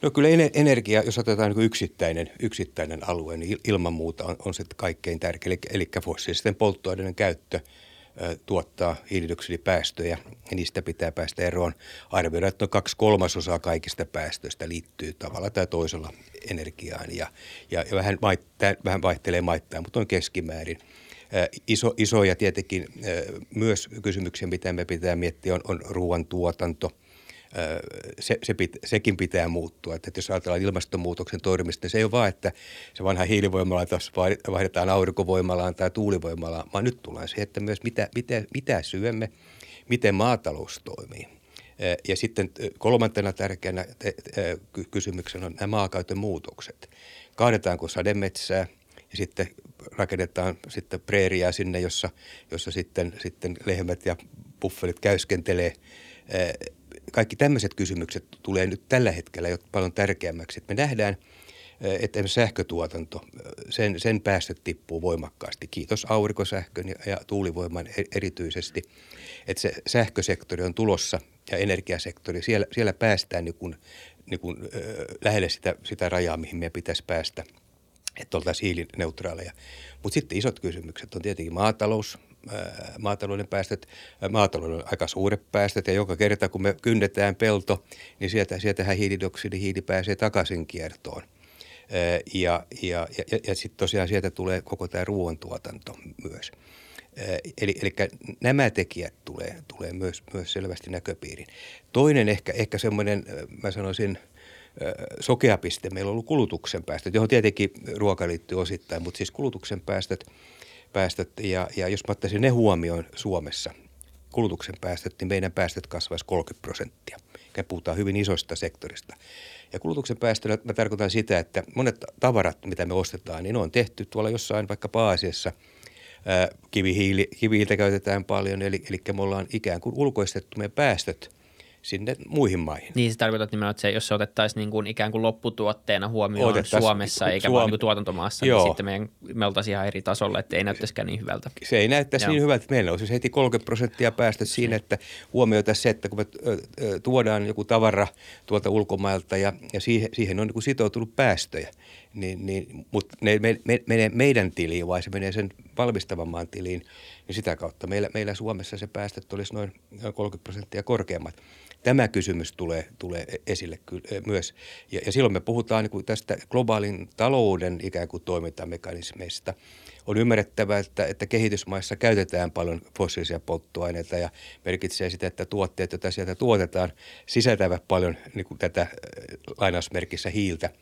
Speaker 2: No kyllä energia, jos otetaan niin yksittäinen, yksittäinen alue, niin ilman muuta on, on se kaikkein tärkein. Eli, eli fossiilisten polttoaineiden käyttö tuottaa hiilidioksidipäästöjä ja niistä pitää päästä eroon. Arvioidaan, että noin kaksi kolmasosaa kaikista päästöistä liittyy tavalla tai toisella energiaan ja, ja, ja vähän, maittaa, vähän vaihtelee maittain, mutta on keskimäärin. Iso, isoja tietenkin myös kysymyksiä, mitä me pitää miettiä, on, on ruoantuotanto – se, se pit, sekin pitää muuttua. Että jos ajatellaan ilmastonmuutoksen torjumista, niin se ei ole vaan, että se vanha hiilivoimalaitos vaihdetaan aurinkovoimalaan tai tuulivoimalaan, vaan nyt tullaan siihen, että myös mitä, mitä, mitä syömme, miten maatalous toimii. Ja sitten kolmantena tärkeänä kysymyksenä on nämä maakauton muutokset. Kaadetaanko sademetsää ja sitten rakennetaan sitten preeriä sinne, jossa, jossa sitten, sitten lehmät ja puffelit käyskentelee – kaikki tämmöiset kysymykset tulee nyt tällä hetkellä jo paljon tärkeämmäksi. Että me nähdään, että sähkötuotanto, sen, sen päästöt tippuu voimakkaasti. Kiitos aurinkosähkön ja, ja tuulivoiman e-, erityisesti. Että se sähkösektori on tulossa ja energiasektori, siellä, siellä päästään niin kuin, niin kuin, äh, lähelle sitä, sitä rajaa, mihin meidän pitäisi päästä, että oltaisiin hiilineutraaleja. Mutta sitten isot kysymykset on tietenkin maatalous, maatalouden päästöt, maatalouden aika suuret päästöt ja joka kerta kun me kynnetään pelto, niin sieltä, sieltähän hiilidioksidi, hiili pääsee takaisin kiertoon. Ja, ja, ja, ja sitten tosiaan sieltä tulee koko tämä ruoantuotanto myös. Eli, eli nämä tekijät tulee, tulee myös, myös selvästi näköpiiriin. Toinen ehkä, ehkä semmoinen, mä sanoisin, sokeapiste meillä on ollut kulutuksen päästöt, johon tietenkin ruoka liittyy osittain, mutta siis kulutuksen päästöt – päästöt ja, ja jos mä ottaisin ne huomioon Suomessa, kulutuksen päästöt, niin meidän päästöt kasvaisi 30 prosenttia. Ja puhutaan hyvin isosta sektorista. Ja kulutuksen päästöllä mä tarkoitan sitä, että monet tavarat, mitä me ostetaan, niin ne on tehty tuolla jossain vaikka Aasiassa. Kivihiili, kivihiiltä käytetään paljon, eli, eli me ollaan ikään kuin ulkoistettu meidän päästöt – sinne muihin maihin.
Speaker 1: Niin se tarkoittaa nimenomaan, että se, jos se otettaisiin niin kuin ikään kuin lopputuotteena huomioon Suomessa eikä Suom- vain niin tuotantomaassa, niin Joo. niin sitten meidän, me oltaisiin ihan eri tasolla, että ei näyttäisikään niin hyvältä.
Speaker 2: Se ei näyttäisi Joo. niin hyvältä, että meillä olisi heti 30 prosenttia päästä siinä, että huomioitaisiin se, että kun me tuodaan joku tavara tuolta ulkomailta ja, ja siihen, siihen on niin kuin sitoutunut päästöjä, niin, niin, mutta ne me, me, menee meidän tiliin vai se menee sen valmistavan maan tiliin, niin sitä kautta meillä, meillä Suomessa se päästöt olisi noin 30 prosenttia korkeammat tämä kysymys tulee, tulee esille myös. Ja, ja silloin me puhutaan niin kuin tästä globaalin talouden ikään kuin toimintamekanismeista. On ymmärrettävää, että, että kehitysmaissa käytetään paljon fossiilisia polttoaineita ja merkitsee sitä, että tuotteet, joita sieltä tuotetaan, sisältävät paljon niin kuin tätä lainausmerkissä hiiltä –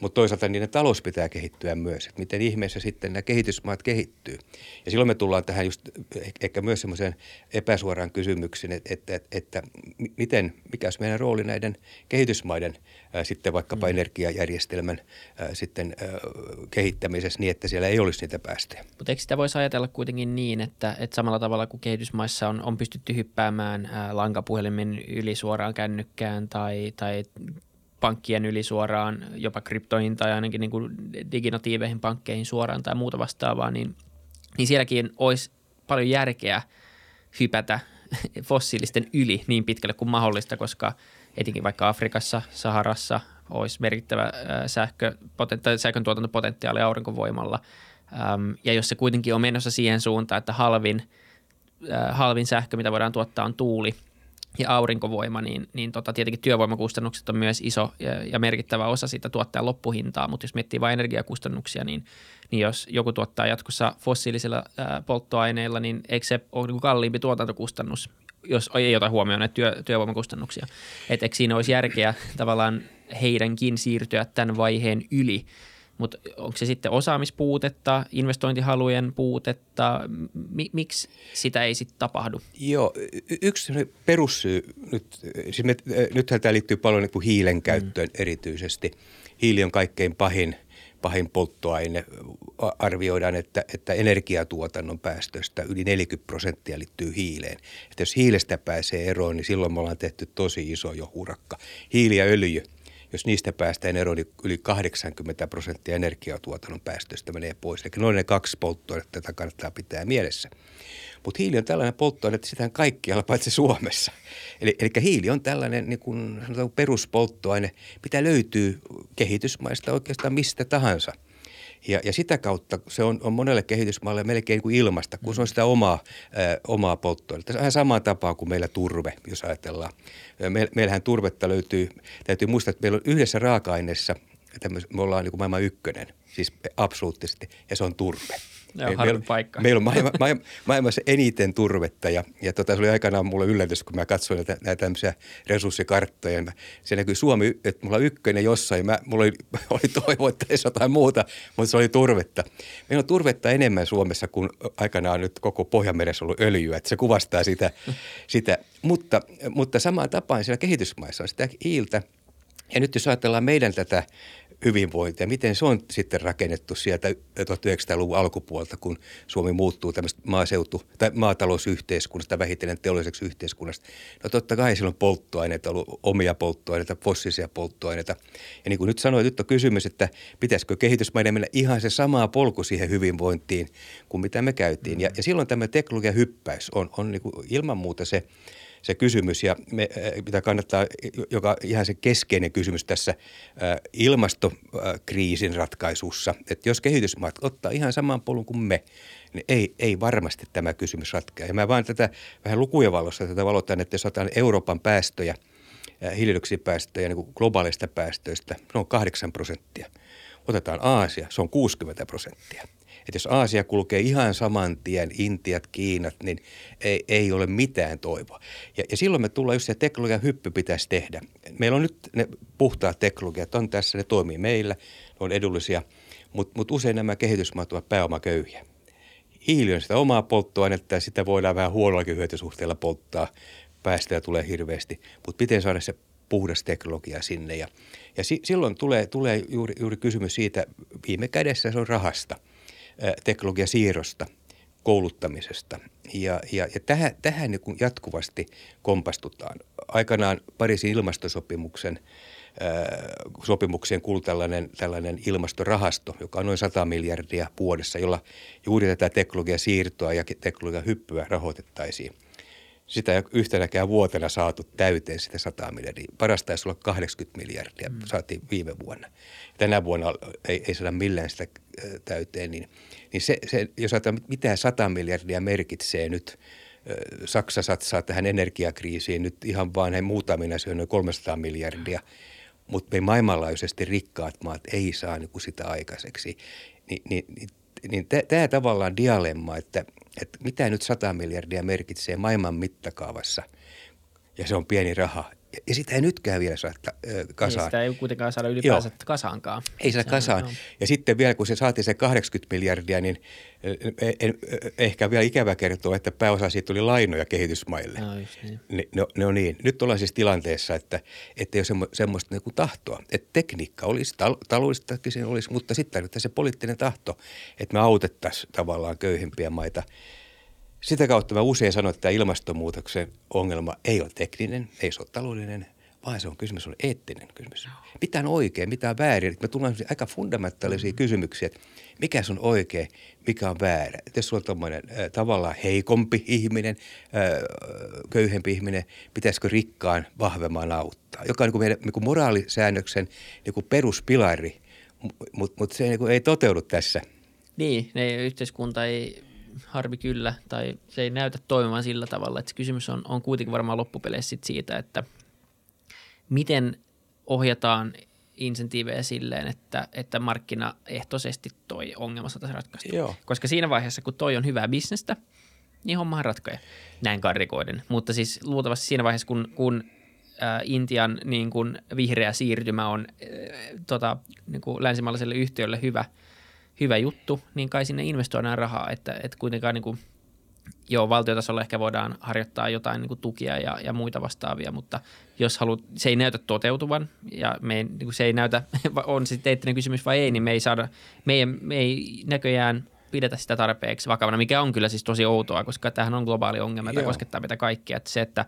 Speaker 2: mutta toisaalta niiden talous pitää kehittyä myös, että miten ihmeessä sitten nämä kehitysmaat kehittyy. Ja silloin me tullaan tähän just ehkä myös semmoiseen epäsuoraan kysymykseen, että, että, että miten, mikä olisi meidän rooli näiden kehitysmaiden ää, sitten vaikkapa mm. energiajärjestelmän ää, sitten ää, kehittämisessä niin, että siellä ei olisi niitä päästöjä.
Speaker 1: Mutta eikö sitä voisi ajatella kuitenkin niin, että, että samalla tavalla kuin kehitysmaissa on, on pystytty hyppäämään ää, lankapuhelimen yli suoraan kännykkään tai, tai pankkien yli suoraan, jopa kryptoihin tai ainakin niin kuin diginatiiveihin pankkeihin suoraan tai muuta vastaavaa, niin, niin sielläkin olisi paljon järkeä hypätä fossiilisten yli niin pitkälle kuin mahdollista, koska etenkin vaikka Afrikassa, Saharassa, olisi merkittävä sähkö, sähkön tuotantopotentiaali aurinkovoimalla. Ja jos se kuitenkin on menossa siihen suuntaan, että halvin, halvin sähkö, mitä voidaan tuottaa, on tuuli – ja aurinkovoima, niin, niin tota, tietenkin työvoimakustannukset on myös iso ja, ja merkittävä osa siitä tuottajan loppuhintaa, mutta jos miettii vain energiakustannuksia, niin, niin jos joku tuottaa jatkossa fossiilisilla ää, polttoaineilla, niin eikö se ole niin kalliimpi tuotantokustannus, jos ei ota huomioon näitä työ, työvoimakustannuksia. Että eikö siinä olisi järkeä tavallaan heidänkin siirtyä tämän vaiheen yli – mutta onko se sitten osaamispuutetta, investointihalujen puutetta, mi- miksi sitä ei sitten tapahdu?
Speaker 2: Joo, yksi perussyy, nyt, siis me, nythän tämä liittyy paljon niin kuin hiilen käyttöön mm. erityisesti. Hiili on kaikkein pahin, pahin polttoaine. Arvioidaan, että, että energiatuotannon päästöstä yli 40 prosenttia liittyy hiileen. Että jos hiilestä pääsee eroon, niin silloin me ollaan tehty tosi iso jo hurakka. Hiili ja öljy – jos niistä päästään eroon, niin yli 80 prosenttia energiatuotannon päästöistä menee pois. Eli noin ne kaksi polttoainetta tätä kannattaa pitää mielessä. Mutta hiili on tällainen polttoaine, että sitä kaikkialla paitsi Suomessa. Eli, eli hiili on tällainen niin kuin sanotaan, peruspolttoaine, mitä löytyy kehitysmaista oikeastaan mistä tahansa – ja, ja sitä kautta se on, on monelle kehitysmaalle melkein kuin ilmasta, kun se on sitä omaa, ää, omaa polttoainetta. Se on ihan samaa tapaa kuin meillä turve, jos ajatellaan. Me, meillähän turvetta löytyy, täytyy muistaa, että meillä on yhdessä raaka-aineessa, me ollaan niin kuin maailman ykkönen, siis absoluuttisesti, ja se on turve.
Speaker 1: Joo, meillä, paikka.
Speaker 2: meillä on maailma, maailma, maailmassa eniten turvetta ja, ja tota, se oli aikanaan mulle yllätys, kun mä katsoin näitä, näitä tämmöisiä resurssikarttoja. Mä, se näkyy Suomi, että mulla on ykkönen jossain. Mä, mulla oli, oli toivo, että ei jotain muuta, mutta se oli turvetta. Meillä on turvetta enemmän Suomessa kuin aikanaan nyt koko Pohjanmeressä ollut öljyä. Että se kuvastaa sitä. sitä. Mutta, mutta samaan tapaan siellä kehitysmaissa on sitä hiiltä. Ja nyt jos ajatellaan meidän tätä hyvinvointia. Miten se on sitten rakennettu sieltä 1900-luvun alkupuolta, kun Suomi muuttuu tämmöistä maaseutu- tai maatalousyhteiskunnasta vähitellen teolliseksi yhteiskunnasta. No totta kai silloin polttoaineita, ollut omia polttoaineita, fossiilisia polttoaineita. Ja niin kuin nyt sanoin, nyt on kysymys, että pitäisikö kehitysmaiden mennä ihan se sama polku siihen hyvinvointiin kuin mitä me käytiin. Ja, ja silloin tämä teknologian hyppäys on, on niin kuin ilman muuta se – se kysymys ja me, äh, mitä kannattaa, joka ihan se keskeinen kysymys tässä äh, ilmastokriisin ratkaisussa, että jos kehitysmaat ottaa ihan saman polun kuin me, niin ei, ei varmasti tämä kysymys ratkea. Ja mä vaan tätä vähän lukujen valossa tätä valotan, että jos otetaan Euroopan päästöjä, äh, hiilidioksidipäästöjä niin kuin globaalista päästöistä, ne on 8 prosenttia. Otetaan Aasia, se on 60 prosenttia – että jos Aasia kulkee ihan saman tien, Intiat, Kiinat, niin ei, ei ole mitään toivoa. Ja, ja silloin me tullaan just se teknologian hyppy pitäisi tehdä. Meillä on nyt ne puhtaat teknologiat, on tässä, ne toimii meillä, ne on edullisia, mutta mut usein nämä kehitysmaat ovat pääomaköyhiä. Hiili on sitä omaa polttoainetta ja sitä voidaan vähän huonollakin hyötysuhteella polttaa. Päästöjä tulee hirveästi, mutta miten saada se puhdas teknologia sinne. Ja, ja si, silloin tulee, tulee juuri, juuri kysymys siitä, viime kädessä se on rahasta – teknologiasiirrosta, kouluttamisesta. Ja, ja, ja tähän, tähän niin jatkuvasti kompastutaan. Aikanaan Pariisin ilmastosopimuksen sopimukseen kuului tällainen, tällainen ilmastorahasto, joka on noin 100 miljardia vuodessa, jolla juuri tätä teknologiasiirtoa ja teknologian hyppyä rahoitettaisiin – sitä ei yhtenäkään vuotena saatu täyteen sitä 100 miljardia. Parasta taisi olla 80 miljardia, mm. saatiin viime vuonna. Tänä vuonna ei, ei saada millään sitä täyteen, niin, niin se, se, jos ajatellaan, mitä 100 miljardia merkitsee nyt, Saksa satsaa tähän energiakriisiin nyt ihan vain muutamina se on noin 300 miljardia, mutta me maailmanlaajuisesti rikkaat maat ei saa niin kuin sitä aikaiseksi. Ni, niin, niin, niin tämä tavallaan dialemma, että – että mitä nyt 100 miljardia merkitsee maailman mittakaavassa, ja se on pieni raha. Ja sitä ei nytkään vielä saa kasaan.
Speaker 1: Ei sitä ei kuitenkaan saada ylipäänsä Joo. kasaankaan.
Speaker 2: Ei saa kasaan. On, ja sitten vielä kun se saatiin se 80 miljardia, niin en, ehkä vielä ikävä kertoa, että pääosa siitä tuli lainoja kehitysmaille. No, niin. Ne, no, ne on niin. Nyt ollaan siis tilanteessa, että, että ei ole semmo, semmoista niin kuin tahtoa. Että tekniikka olisi, tal- taloudellistakin olisi, mutta sitten tarvitaan se poliittinen tahto, että me autettaisiin tavallaan köyhempiä maita – sitä kautta mä usein sanon, että tämä ilmastonmuutoksen ongelma ei ole tekninen, ei se ole taloudellinen, vaan se on kysymys on eettinen kysymys. Mitä on oikein, mitä on väärin? Me tullaan aika fundamentaalisia mm. kysymyksiä, että mikä on oikein, mikä on väärä. Et jos sulla on äh, tavallaan heikompi ihminen, äh, köyhempi ihminen, pitäisikö rikkaan vahvemman auttaa? Joka on niin kuin meidän niin kuin moraalisäännöksen niin kuin peruspilari, mutta mut se niin kuin ei toteudu tässä.
Speaker 1: Niin, ne, yhteiskunta ei harmi kyllä, tai se ei näytä toimimaan sillä tavalla, että se kysymys on, on kuitenkin varmaan loppupeleissä siitä, että miten ohjataan insentiivejä silleen, että, että markkinaehtoisesti toi ongelma saataisiin ratkaista. Joo. Koska siinä vaiheessa, kun toi on hyvää bisnestä, niin hommahan ratkoja näin karrikoiden. Mutta siis luultavasti siinä vaiheessa, kun, kun ä, Intian niin kun vihreä siirtymä on ä, tota, niin kuin länsimaalaiselle yhtiölle hyvä, hyvä juttu, niin kai sinne investoidaan rahaa, että, että kuitenkaan niin kuin – joo, valtiotasolla ehkä voidaan harjoittaa jotain niin kuin tukia ja, ja muita vastaavia, mutta jos haluat, se ei näytä toteutuvan ja me ei, niin kuin se ei näytä, on se teettinen kysymys vai ei, niin me ei saada, me ei, me ei näköjään pidetä sitä tarpeeksi vakavana, mikä on kyllä siis tosi outoa, koska tämähän on globaali ongelma, joka koskettaa meitä kaikkia. Että se, että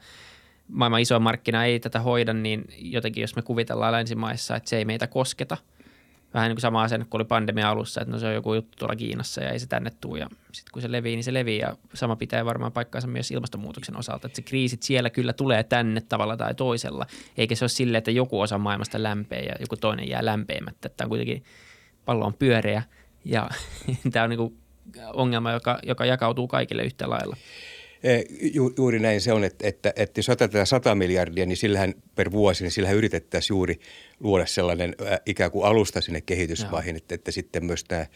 Speaker 1: maailman iso markkina ei tätä hoida, niin jotenkin jos me kuvitellaan länsimaissa, että se ei meitä kosketa – vähän niin kuin sama asenne kuin oli pandemia alussa, että no se on joku juttu tuolla Kiinassa ja ei se tänne tule. Ja sitten kun se levii, niin se levii ja sama pitää varmaan paikkaansa myös ilmastonmuutoksen osalta, että se kriisit siellä kyllä tulee tänne tavalla tai toisella, eikä se ole sille, että joku osa maailmasta lämpee ja joku toinen jää lämpeämättä. Tämä on kuitenkin, pallo on pyöreä ja tämä on niin kuin ongelma, joka, joka jakautuu kaikille yhtä lailla.
Speaker 2: Eh, ju, juuri näin se on, että, että, että jos otetaan 100 miljardia, niin sillähän per vuosi, niin sillähän yritettäisiin juuri luoda sellainen äh, ikään kuin alusta sinne kehitysmaihin, että, että sitten myös tämä äh,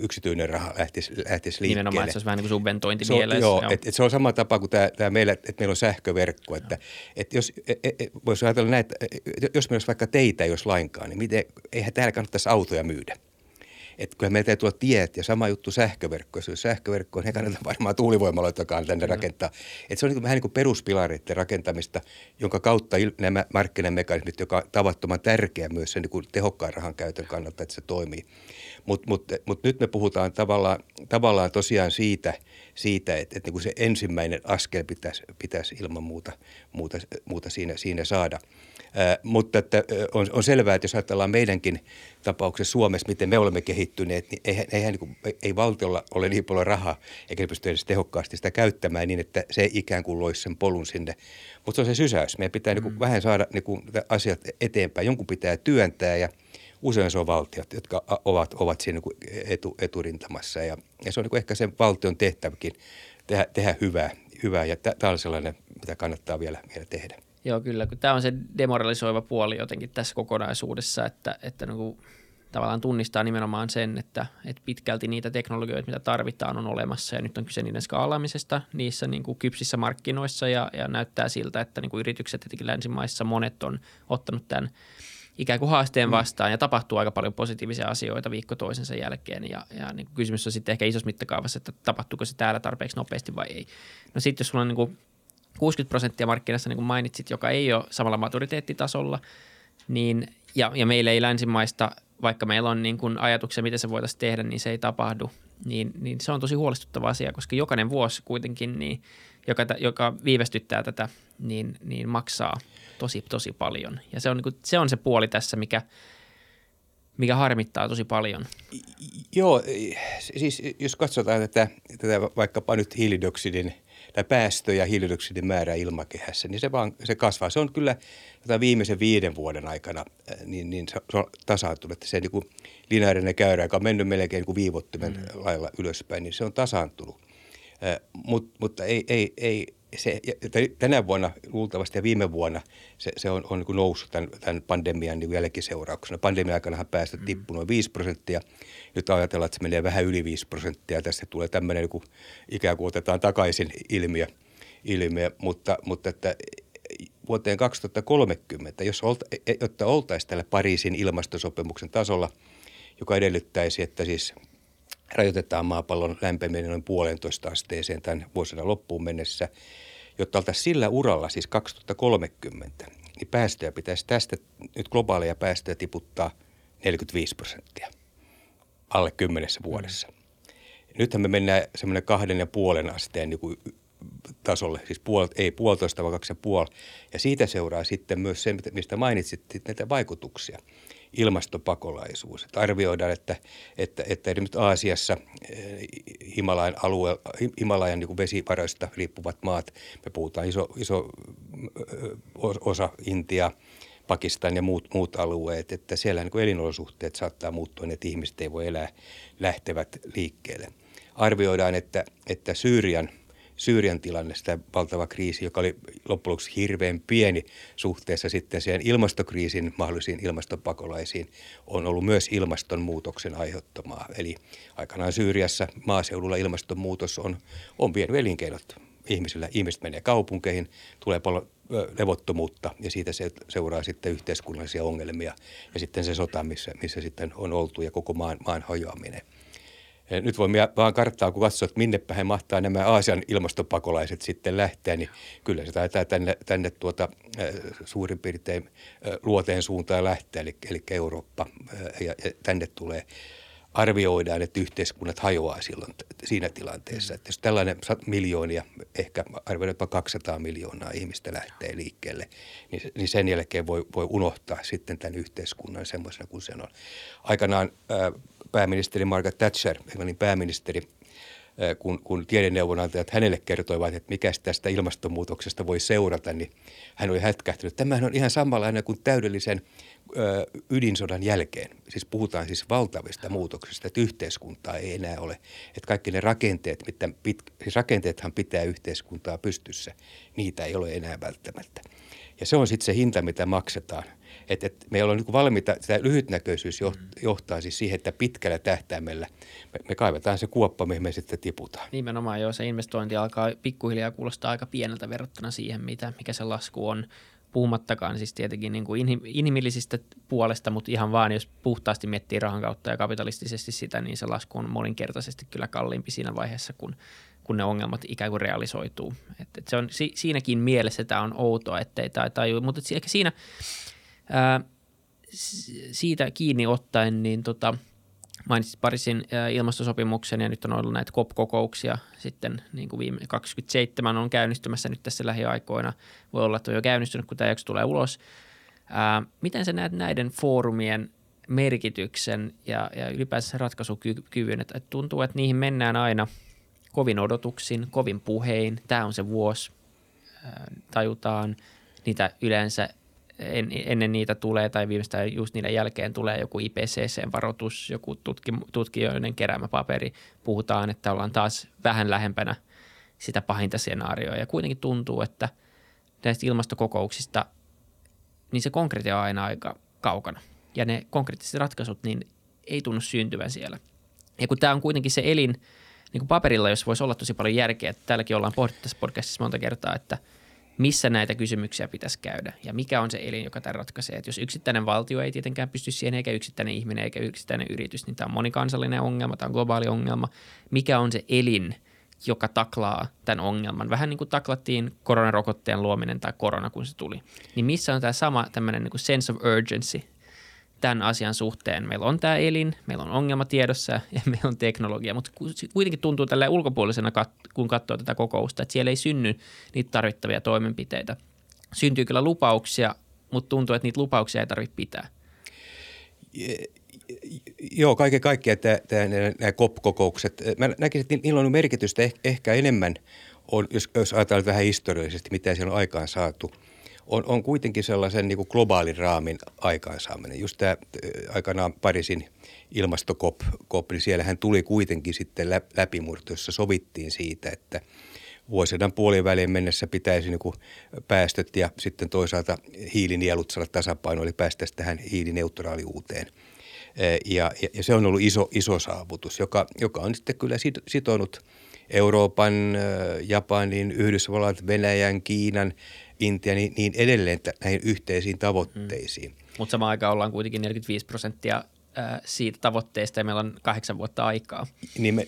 Speaker 2: yksityinen raha lähtisi, lähtisi liikkeelle.
Speaker 1: Nimenomaan, että se olisi vähän niin kuin subventointi
Speaker 2: se on, Joo, joo. Että, että se on sama tapa kuin tämä, tämä meillä, että meillä on sähköverkko. Että, että jos, et, et, e, voisi ajatella näin, että jos meillä olisi vaikka teitä, jos lainkaan, niin miten, eihän täällä kannattaisi autoja myydä että kyllä meillä täytyy olla tiet ja sama juttu sähköverkko. Jos sähköverkko on, niin kannata varmaan tuulivoimaloitakaan tänne mm. rakentaa. Että se on niin vähän niin kuin peruspilareiden rakentamista, jonka kautta nämä markkinamekanismit, joka on tavattoman tärkeä myös sen niin kuin tehokkaan rahan käytön kannalta, että se toimii. Mutta mut, mut nyt me puhutaan tavallaan, tavallaan tosiaan siitä, siitä että, että niin kuin se ensimmäinen askel pitäisi, pitäisi ilman muuta, muuta, muuta siinä, siinä saada – mutta että on, on selvää, että jos ajatellaan meidänkin tapauksessa Suomessa, miten me olemme kehittyneet, niin eihän, eihän niin kuin, ei valtiolla ole niin paljon rahaa, eikä ne pysty edes tehokkaasti sitä käyttämään niin, että se ikään kuin loisi sen polun sinne. Mutta se on se sysäys. Meidän pitää mm. niin kuin, vähän saada niin kuin, asiat eteenpäin. Jonkun pitää työntää ja usein se on valtiot, jotka ovat, ovat siinä niin etu, eturintamassa. Ja, ja se on niin ehkä sen valtion tehtäväkin tehdä, tehdä hyvää, hyvää. ja tämä on sellainen, mitä kannattaa vielä, vielä tehdä.
Speaker 1: Joo, kyllä. Tämä on se demoralisoiva puoli jotenkin tässä kokonaisuudessa, että, että niin kuin tavallaan tunnistaa nimenomaan sen, että, että pitkälti niitä teknologioita, mitä tarvitaan, on olemassa ja nyt on kyse niiden skaalaamisesta niissä niin kuin kypsissä markkinoissa ja, ja näyttää siltä, että niin kuin yritykset etenkin länsimaissa monet on ottanut tämän ikään kuin haasteen mm. vastaan ja tapahtuu aika paljon positiivisia asioita viikko toisensa jälkeen ja, ja niin kysymys on sitten ehkä isossa mittakaavassa, että tapahtuuko se täällä tarpeeksi nopeasti vai ei. No sitten jos sulla on niin kuin 60 prosenttia markkinassa, niin kuin mainitsit, joka ei ole samalla maturiteettitasolla, niin, ja, ja meillä ei länsimaista, vaikka meillä on niin kuin ajatuksia, miten se voitaisiin tehdä, niin se ei tapahdu, niin, niin se on tosi huolestuttava asia, koska jokainen vuosi kuitenkin, niin, joka, joka viivästyttää tätä, niin, niin maksaa tosi, tosi paljon. Ja se on, niin kuin, se on se puoli tässä, mikä, mikä harmittaa tosi paljon.
Speaker 2: Joo, siis jos katsotaan tätä, tätä vaikkapa nyt hiilidioksidin – tai päästö- ja hiilidioksidin määrä ilmakehässä, niin se, vaan, se kasvaa. Se on kyllä viimeisen viiden vuoden aikana niin, niin se on tasaantunut. Että se niin kuin lineaarinen käyrä, joka on mennyt melkein niin kuin viivottimen mm. lailla ylöspäin, niin se on tasaantunut. Mut, mutta ei, ei, ei, se, tänä vuonna luultavasti ja viime vuonna se, se on, on niin noussut tämän, tämän pandemian niin jälkiseurauksena. Pandemian aikana päästöt mm. tippui noin 5 prosenttia. Nyt ajatellaan, että se menee vähän yli 5 prosenttia tässä tulee tämmöinen niin kuin, ikään kuin otetaan takaisin ilmiö. ilmiö. Mutta, mutta että vuoteen 2030, jos olta, jotta oltaisiin tällä Pariisin ilmastosopimuksen tasolla, joka edellyttäisi, että siis rajoitetaan maapallon lämpeneminen noin puolentoista asteeseen tämän vuosina loppuun mennessä, jotta oltaisiin sillä uralla, siis 2030, niin päästöjä pitäisi tästä nyt globaaleja päästöjä tiputtaa 45 prosenttia alle kymmenessä vuodessa. Nythän me mennään semmoinen kahden ja puolen asteen niin kuin tasolle, siis puol, ei puolitoista, vaan kaksi ja puoli. Ja siitä seuraa sitten myös se, mistä mainitsit, näitä vaikutuksia ilmastopakolaisuus. Että arvioidaan, että, että, että esimerkiksi Aasiassa eh, Himalajan, alue, Himalajan niin vesivaroista riippuvat maat, me puhutaan iso, iso osa Intia, Pakistan ja muut, muut alueet, että siellä niin elinolosuhteet saattaa muuttua, niin että ihmiset ei voi elää, lähtevät liikkeelle. Arvioidaan, että, että Syyrian – Syyrian tilanne, sitä valtava kriisi, joka oli loppujen hirveän pieni suhteessa sitten siihen ilmastokriisin mahdollisiin ilmastopakolaisiin, on ollut myös ilmastonmuutoksen aiheuttamaa. Eli aikanaan Syyriassa maaseudulla ilmastonmuutos on, on vienyt elinkeinot ihmisillä. Ihmiset menee kaupunkeihin, tulee paljon levottomuutta ja siitä se seuraa sitten yhteiskunnallisia ongelmia ja sitten se sota, missä, missä sitten on oltu ja koko maan, maan hajoaminen – nyt voi vaan karttaa, kun katsoo, että minne he mahtaa nämä Aasian ilmastopakolaiset sitten lähteä, niin kyllä se taitaa tänne, tänne tuota, suurin piirtein luoteen suuntaan lähteä, eli, eli Eurooppa, ja, ja tänne tulee arvioidaan, että yhteiskunnat hajoaa silloin siinä tilanteessa. Että jos tällainen miljoonia, ehkä arvioidaan jopa 200 miljoonaa ihmistä lähtee liikkeelle, niin, niin sen jälkeen voi, voi unohtaa sitten tämän yhteiskunnan semmoisena kuin se on. Aikanaan pääministeri Margaret Thatcher, Englannin pääministeri, kun, kun tiedeneuvonantajat hänelle kertoivat, että mikä tästä ilmastonmuutoksesta voi seurata, niin hän oli hätkähtynyt. Tämähän on ihan samanlainen kuin täydellisen ö, ydinsodan jälkeen. Siis puhutaan siis valtavista muutoksista, että yhteiskuntaa ei enää ole. Että kaikki ne rakenteet, mitä pit, siis rakenteethan pitää yhteiskuntaa pystyssä, niitä ei ole enää välttämättä. Ja se on sitten se hinta, mitä maksetaan että, että meillä on niin valmiita, tämä lyhytnäköisyys mm. johtaa siis siihen, että pitkällä tähtäimellä me, me kaivetaan se kuoppa, mihin me sitten tiputaan.
Speaker 1: Nimenomaan joo, se investointi alkaa pikkuhiljaa kuulostaa aika pieneltä verrattuna siihen, mitä, mikä se lasku on puhumattakaan siis tietenkin niin kuin inhimillisistä puolesta, mutta ihan vaan jos puhtaasti miettii rahan kautta ja kapitalistisesti sitä, niin se lasku on moninkertaisesti kyllä kalliimpi siinä vaiheessa, kun, kun ne ongelmat ikään kuin realisoituu. Et, et se on, si, siinäkin mielessä tämä on outoa, ettei tai tajua, mutta ehkä siinä Ää, siitä kiinni ottaen, niin tota, mainitsit Pariisin ilmastosopimuksen ja nyt on ollut näitä COP-kokouksia sitten niin kuin viime 27 on käynnistymässä nyt tässä lähiaikoina. Voi olla, että on jo käynnistynyt, kun tämä tulee ulos. Ää, miten sä näet näiden foorumien merkityksen ja, ja ylipäänsä ratkaisukyvyn? Että, että tuntuu, että niihin mennään aina kovin odotuksin, kovin puhein. Tämä on se vuosi, ää, tajutaan. Niitä yleensä en, ennen niitä tulee tai viimeistään just niiden jälkeen tulee joku IPCC-varoitus, joku tutki, tutkijoiden keräämä paperi. Puhutaan, että ollaan taas vähän lähempänä sitä pahinta skenaarioa ja kuitenkin tuntuu, että näistä ilmastokokouksista niin se konkreettia on aina aika kaukana ja ne konkreettiset ratkaisut niin ei tunnu syntyvän siellä. Ja kun tämä on kuitenkin se elin, niin kuin paperilla, jos voisi olla tosi paljon järkeä, että täälläkin ollaan pohdittu tässä podcastissa monta kertaa, että – missä näitä kysymyksiä pitäisi käydä ja mikä on se elin, joka tämän ratkaisee. Että jos yksittäinen valtio ei tietenkään pysty siihen, eikä yksittäinen ihminen eikä yksittäinen yritys, niin tämä on monikansallinen ongelma, tämä on globaali ongelma. Mikä on se elin, joka taklaa tämän ongelman? Vähän niin kuin taklattiin koronarokotteen luominen tai korona, kun se tuli. Niin missä on tämä sama tämmöinen niin sense of urgency, tämän asian suhteen. Meillä on tämä elin, meillä on ongelma tiedossa ja meillä on teknologia, mutta kuitenkin tuntuu tällä ulkopuolisena, kun katsoo tätä kokousta, että siellä ei synny niitä tarvittavia toimenpiteitä. Syntyy kyllä lupauksia, mutta tuntuu, että niitä lupauksia ei tarvitse pitää.
Speaker 2: Joo, kaiken kaikkiaan nämä COP-kokoukset, mä näkisin, että niillä on merkitystä ehkä enemmän, on, jos, jos ajatellaan vähän historiallisesti, mitä siellä on aikaan saatu – on, on kuitenkin sellaisen niin kuin globaalin raamin aikaansaaminen. Just tämä aikanaan Pariisin ilmastokop, kop, niin siellähän tuli kuitenkin sitten läpimurto, jossa sovittiin siitä, että vuosisadan puoliväliin mennessä pitäisi niin päästöt ja sitten toisaalta hiilinielut saada tasapaino, eli päästä tähän hiilineutraaliuteen. Ja, ja se on ollut iso, iso saavutus, joka, joka on sitten kyllä sitonut Euroopan, Japanin, Yhdysvallat, Venäjän, Kiinan – Intia, niin, niin edelleen näihin yhteisiin tavoitteisiin. Mm.
Speaker 1: Mutta samaan aikaan ollaan kuitenkin 45 prosenttia siitä tavoitteesta ja meillä on kahdeksan vuotta aikaa.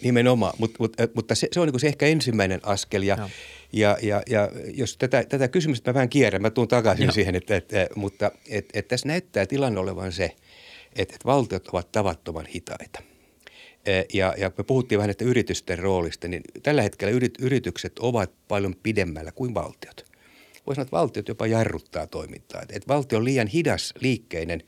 Speaker 2: Nimenomaan, Mut, mut, mutta se, se on niin se ehkä ensimmäinen askel ja, no. ja, ja, ja jos tätä, tätä kysymystä mä vähän kierrän, mä tuun takaisin no. siihen, että, että, mutta että, että tässä näyttää tilanne olevan se, että, että valtiot ovat tavattoman hitaita. Ja, ja me puhuttiin vähän että yritysten roolista, niin tällä hetkellä yrit, yritykset ovat paljon pidemmällä kuin valtiot. Voisi sanoa, että valtiot jopa jarruttaa toimintaa. Että valtio on liian hidas liikkeinen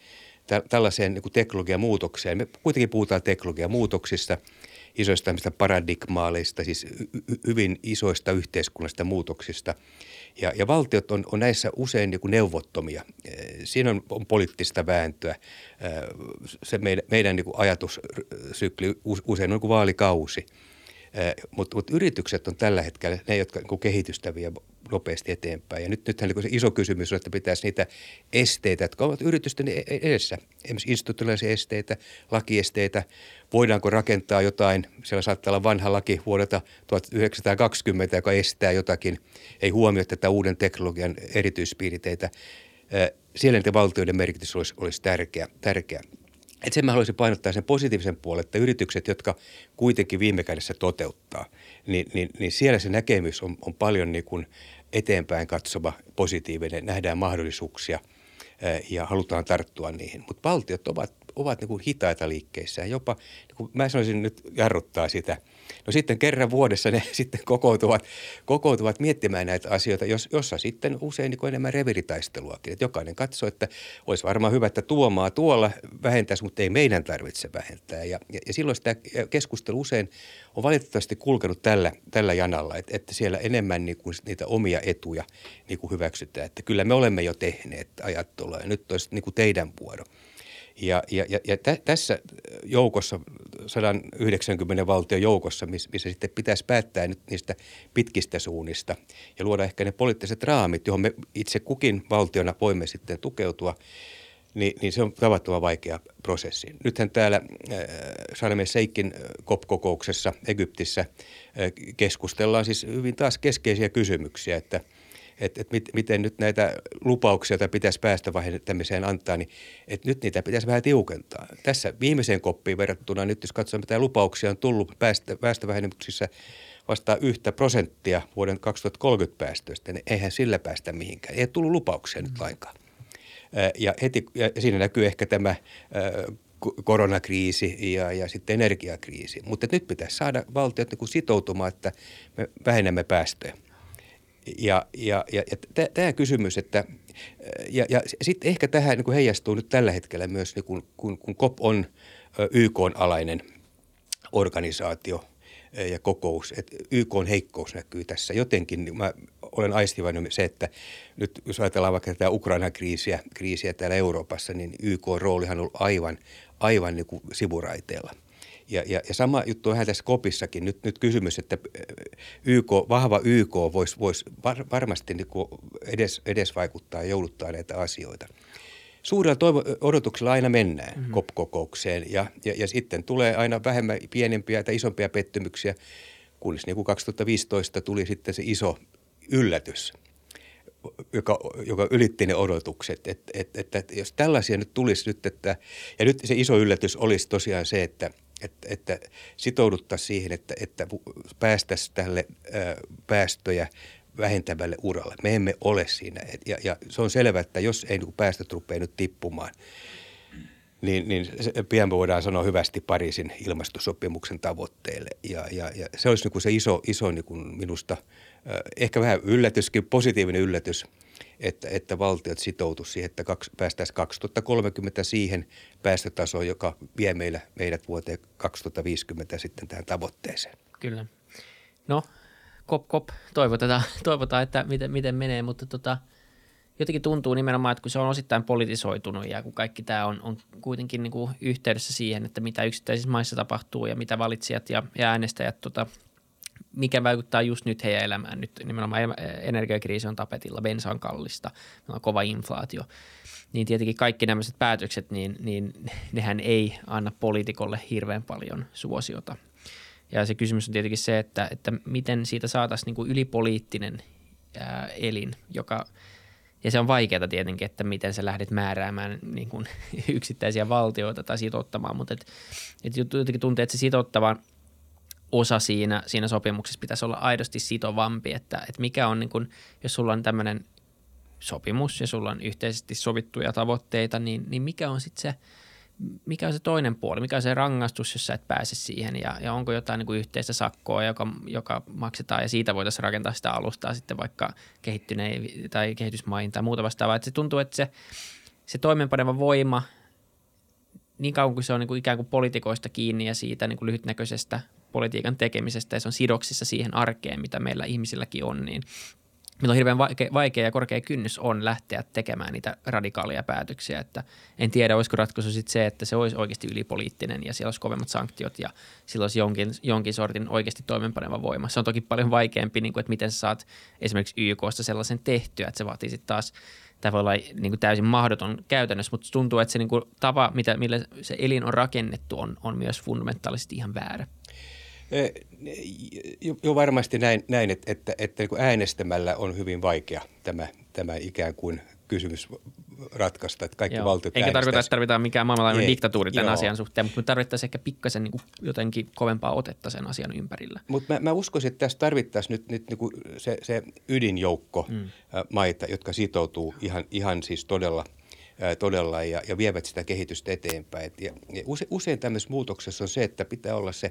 Speaker 2: tällaiseen niin teknologian muutokseen. Me kuitenkin puhutaan teknologian muutoksista – isoista paradigmaaleista, siis hyvin isoista yhteiskunnallisista muutoksista. Ja, ja valtiot on, on näissä usein niin kuin neuvottomia. Siinä on, on poliittista vääntöä. Se meidän, meidän niin kuin ajatussykli usein on niin kuin vaalikausi. Mutta mut yritykset on tällä hetkellä ne, jotka niin kehitystä vie nopeasti eteenpäin. Ja nyt, nythän niin se iso kysymys on, että pitäisi niitä esteitä, jotka ovat yritysten e-, e-, edessä, esimerkiksi instituutiollisia esteitä, lakiesteitä, voidaanko rakentaa jotain, siellä saattaa olla vanha laki vuodelta 1920, joka estää jotakin, ei huomioi tätä uuden teknologian erityispiirteitä. Siellä niiden valtioiden merkitys olisi, olisi tärkeä. tärkeä. Et sen mä haluaisin painottaa sen positiivisen puolen, että yritykset, jotka kuitenkin viime kädessä toteuttaa, niin, niin, niin siellä se näkemys on, on paljon niin kuin eteenpäin katsova, positiivinen, nähdään mahdollisuuksia ja halutaan tarttua niihin. Mutta valtiot ovat, ovat niin kuin hitaita liikkeissä ja jopa, niin kuin mä sanoisin nyt jarruttaa sitä – No sitten kerran vuodessa ne sitten kokoutuvat, kokoutuvat miettimään näitä asioita, jos, jossa sitten usein niin enemmän reviritaisteluakin. Että jokainen katsoo, että olisi varmaan hyvä, että tuomaa tuolla vähentäisi, mutta ei meidän tarvitse vähentää. Ja, ja, ja silloin sitä keskustelu usein on valitettavasti kulkenut tällä, tällä janalla, että, että siellä enemmän niin kuin niitä omia etuja niin kuin hyväksytään. Että kyllä me olemme jo tehneet ajattelua ja nyt olisi niin kuin teidän vuoro. Ja, ja, ja, tä, tässä joukossa, 190 valtion joukossa, missä, sitten pitäisi päättää nyt niistä pitkistä suunnista ja luoda ehkä ne poliittiset raamit, johon me itse kukin valtiona voimme sitten tukeutua, niin, niin se on tavattoman vaikea prosessi. Nythän täällä äh, Salme Seikin COP-kokouksessa Egyptissä äh, keskustellaan siis hyvin taas keskeisiä kysymyksiä, että – että, että mit, miten nyt näitä lupauksia, joita pitäisi päästä vähentämiseen antaa, niin että nyt niitä pitäisi vähän tiukentaa. Tässä viimeiseen koppiin verrattuna nyt, jos katsoo mitä lupauksia on tullut päästä, päästövähennyksissä vastaa yhtä prosenttia vuoden 2030 päästöistä, niin eihän sillä päästä mihinkään. Ei tullut lupauksia mm. nyt lainkaan. Ja, heti, ja siinä näkyy ehkä tämä koronakriisi ja, ja sitten energiakriisi. Mutta nyt pitäisi saada valtiot niin sitoutumaan, että me vähennämme päästöjä. Ja, ja, ja, ja tämä kysymys, että ja, ja sitten ehkä tähän niin kuin heijastuu nyt tällä hetkellä myös, niin kun, kun, kun COP on YK-alainen organisaatio ja kokous, että YK on heikkous näkyy tässä. Jotenkin niin mä olen aistivainen se, että nyt jos ajatellaan vaikka tätä Ukrainan kriisiä, kriisiä täällä Euroopassa, niin YK-roolihan on ollut aivan, aivan niin kuin sivuraiteella. Ja, ja, ja sama juttu on tässä kopissakin. Nyt, nyt kysymys, että YK, vahva YK voisi vois var, varmasti niin edes, edes vaikuttaa ja jouduttaa näitä asioita. Suurella toivo, odotuksella aina mennään mm-hmm. COP-kokoukseen ja, ja, ja sitten tulee aina vähemmän pienempiä tai isompia pettymyksiä, kunnes niin kuin 2015 tuli sitten se iso yllätys, joka, joka ylitti ne odotukset. Että et, et, et, jos tällaisia nyt tulisi nyt, että, ja nyt se iso yllätys olisi tosiaan se, että – että, että sitouduttaisiin siihen, että, että päästäisiin tälle ää, päästöjä vähentävälle uralle. Me emme ole siinä. Ja, ja se on selvää, että jos ei niin päästöt rupea nyt tippumaan, niin, niin pian me voidaan sanoa hyvästi Pariisin ilmastosopimuksen tavoitteelle. Ja, ja, ja se olisi niin kuin se iso, iso niin kuin minusta, ehkä vähän yllätyskin, positiivinen yllätys – että, että valtiot sitoutu siihen, että kaksi, päästäisiin 2030 siihen päästötasoon, joka vie meillä, meidät vuoteen 2050 sitten tähän tavoitteeseen.
Speaker 1: Kyllä. No, kop, kop, toivotaan, toivotaan että miten, miten menee, mutta tota, jotenkin tuntuu nimenomaan, että kun se on osittain politisoitunut ja kun kaikki tämä on, on kuitenkin niin kuin yhteydessä siihen, että mitä yksittäisissä maissa tapahtuu ja mitä valitsijat ja, ja äänestäjät tota, mikä vaikuttaa just nyt heidän elämään. Nyt nimenomaan energiakriisi on tapetilla, bensa on kallista, on kova inflaatio. Niin tietenkin kaikki nämä päätökset, niin, niin nehän ei anna poliitikolle hirveän paljon suosiota. Ja se kysymys on tietenkin se, että, että miten siitä saataisiin niin kuin ylipoliittinen ää, elin, joka ja se on vaikeaa tietenkin, että miten sä lähdet määräämään niin kuin yksittäisiä valtioita tai sitouttamaan, mutta et, et jotenkin tuntuu, että se sitouttava – osa siinä, siinä sopimuksessa pitäisi olla aidosti sitovampi, että, että mikä on, niin kuin, jos sulla on tämmöinen sopimus ja sulla on yhteisesti sovittuja tavoitteita, niin, niin mikä on sitten se mikä on se toinen puoli, mikä on se rangaistus, jos sä et pääse siihen ja, ja onko jotain niin kuin yhteistä sakkoa, joka, joka maksetaan ja siitä voitaisiin rakentaa sitä alustaa sitten vaikka kehittyneen tai kehitysmaihin tai muuta vastaavaa. Että se tuntuu, että se, se toimeenpaneva voima, niin kauan kuin se on niin kuin ikään kuin politikoista kiinni ja siitä niin kuin lyhytnäköisestä politiikan tekemisestä ja se on sidoksissa siihen arkeen, mitä meillä ihmisilläkin on, niin Meillä on hirveän vaikea, ja korkea kynnys on lähteä tekemään niitä radikaaleja päätöksiä, että en tiedä, olisiko ratkaisu sitten se, että se olisi oikeasti ylipoliittinen ja siellä olisi kovemmat sanktiot ja sillä olisi jonkin, jonkin sortin oikeasti toimenpaneva voima. Se on toki paljon vaikeampi, niin kuin, että miten sä saat esimerkiksi YKsta sellaisen tehtyä, että se vaatii sitten taas tämä voi olla niin kuin täysin mahdoton käytännössä, mutta tuntuu, että se niin kuin tapa, mitä, millä se elin on rakennettu, on, on myös fundamentaalisesti ihan väärä.
Speaker 2: Jo varmasti näin, näin että, että, että niin äänestämällä on hyvin vaikea tämä, tämä ikään kuin kysymys ratkaista, että kaikki Joo. valtiot
Speaker 1: Eikä tarkoita, että tarvitaan mikään maailmanlaajuinen diktatuuri tämän Joo. asian suhteen, mutta me tarvittaisiin ehkä pikkasen niin jotenkin kovempaa otetta sen asian ympärillä.
Speaker 2: Mutta mä, mä uskoisin, että tässä tarvittaisiin nyt, nyt niin kuin se, se ydinjoukko mm. maita, jotka sitoutuu ihan, ihan siis todella – todella ja, ja vievät sitä kehitystä eteenpäin. Ja, ja use, usein tämmöisessä muutoksessa on se, että pitää olla se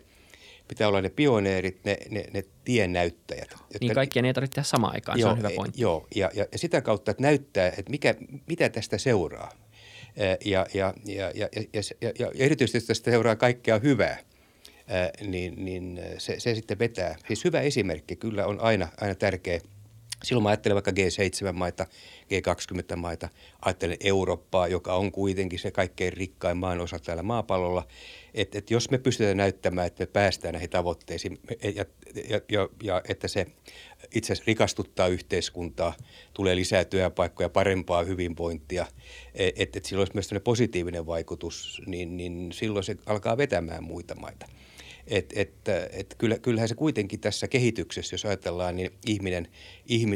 Speaker 2: pitää olla ne pioneerit, ne, ne, ne tiennäyttäjät.
Speaker 1: Jotka, niin kaikkien ei tarvitse tehdä samaan aikaan, joo, se on hyvä pointti.
Speaker 2: Joo, ja, ja, ja sitä kautta, että näyttää, että mikä, mitä tästä seuraa. Ja, ja, ja, ja, ja, ja, ja erityisesti tästä seuraa kaikkea hyvää, niin, niin se, se sitten vetää. Siis hyvä esimerkki kyllä on aina, aina tärkeä. Silloin mä ajattelen vaikka G7-maita, G20-maita, ajattelen Eurooppaa, joka on kuitenkin se kaikkein rikkain maan osa täällä maapallolla – että, että jos me pystytään näyttämään, että me päästään näihin tavoitteisiin ja, ja, ja, ja että se itse asiassa rikastuttaa yhteiskuntaa, tulee lisää työpaikkoja, parempaa hyvinvointia, että, että sillä olisi myös positiivinen vaikutus, niin, niin silloin se alkaa vetämään muita maita. Et, et, et kyllä, kyllähän se kuitenkin tässä kehityksessä, jos ajatellaan, niin ihminen,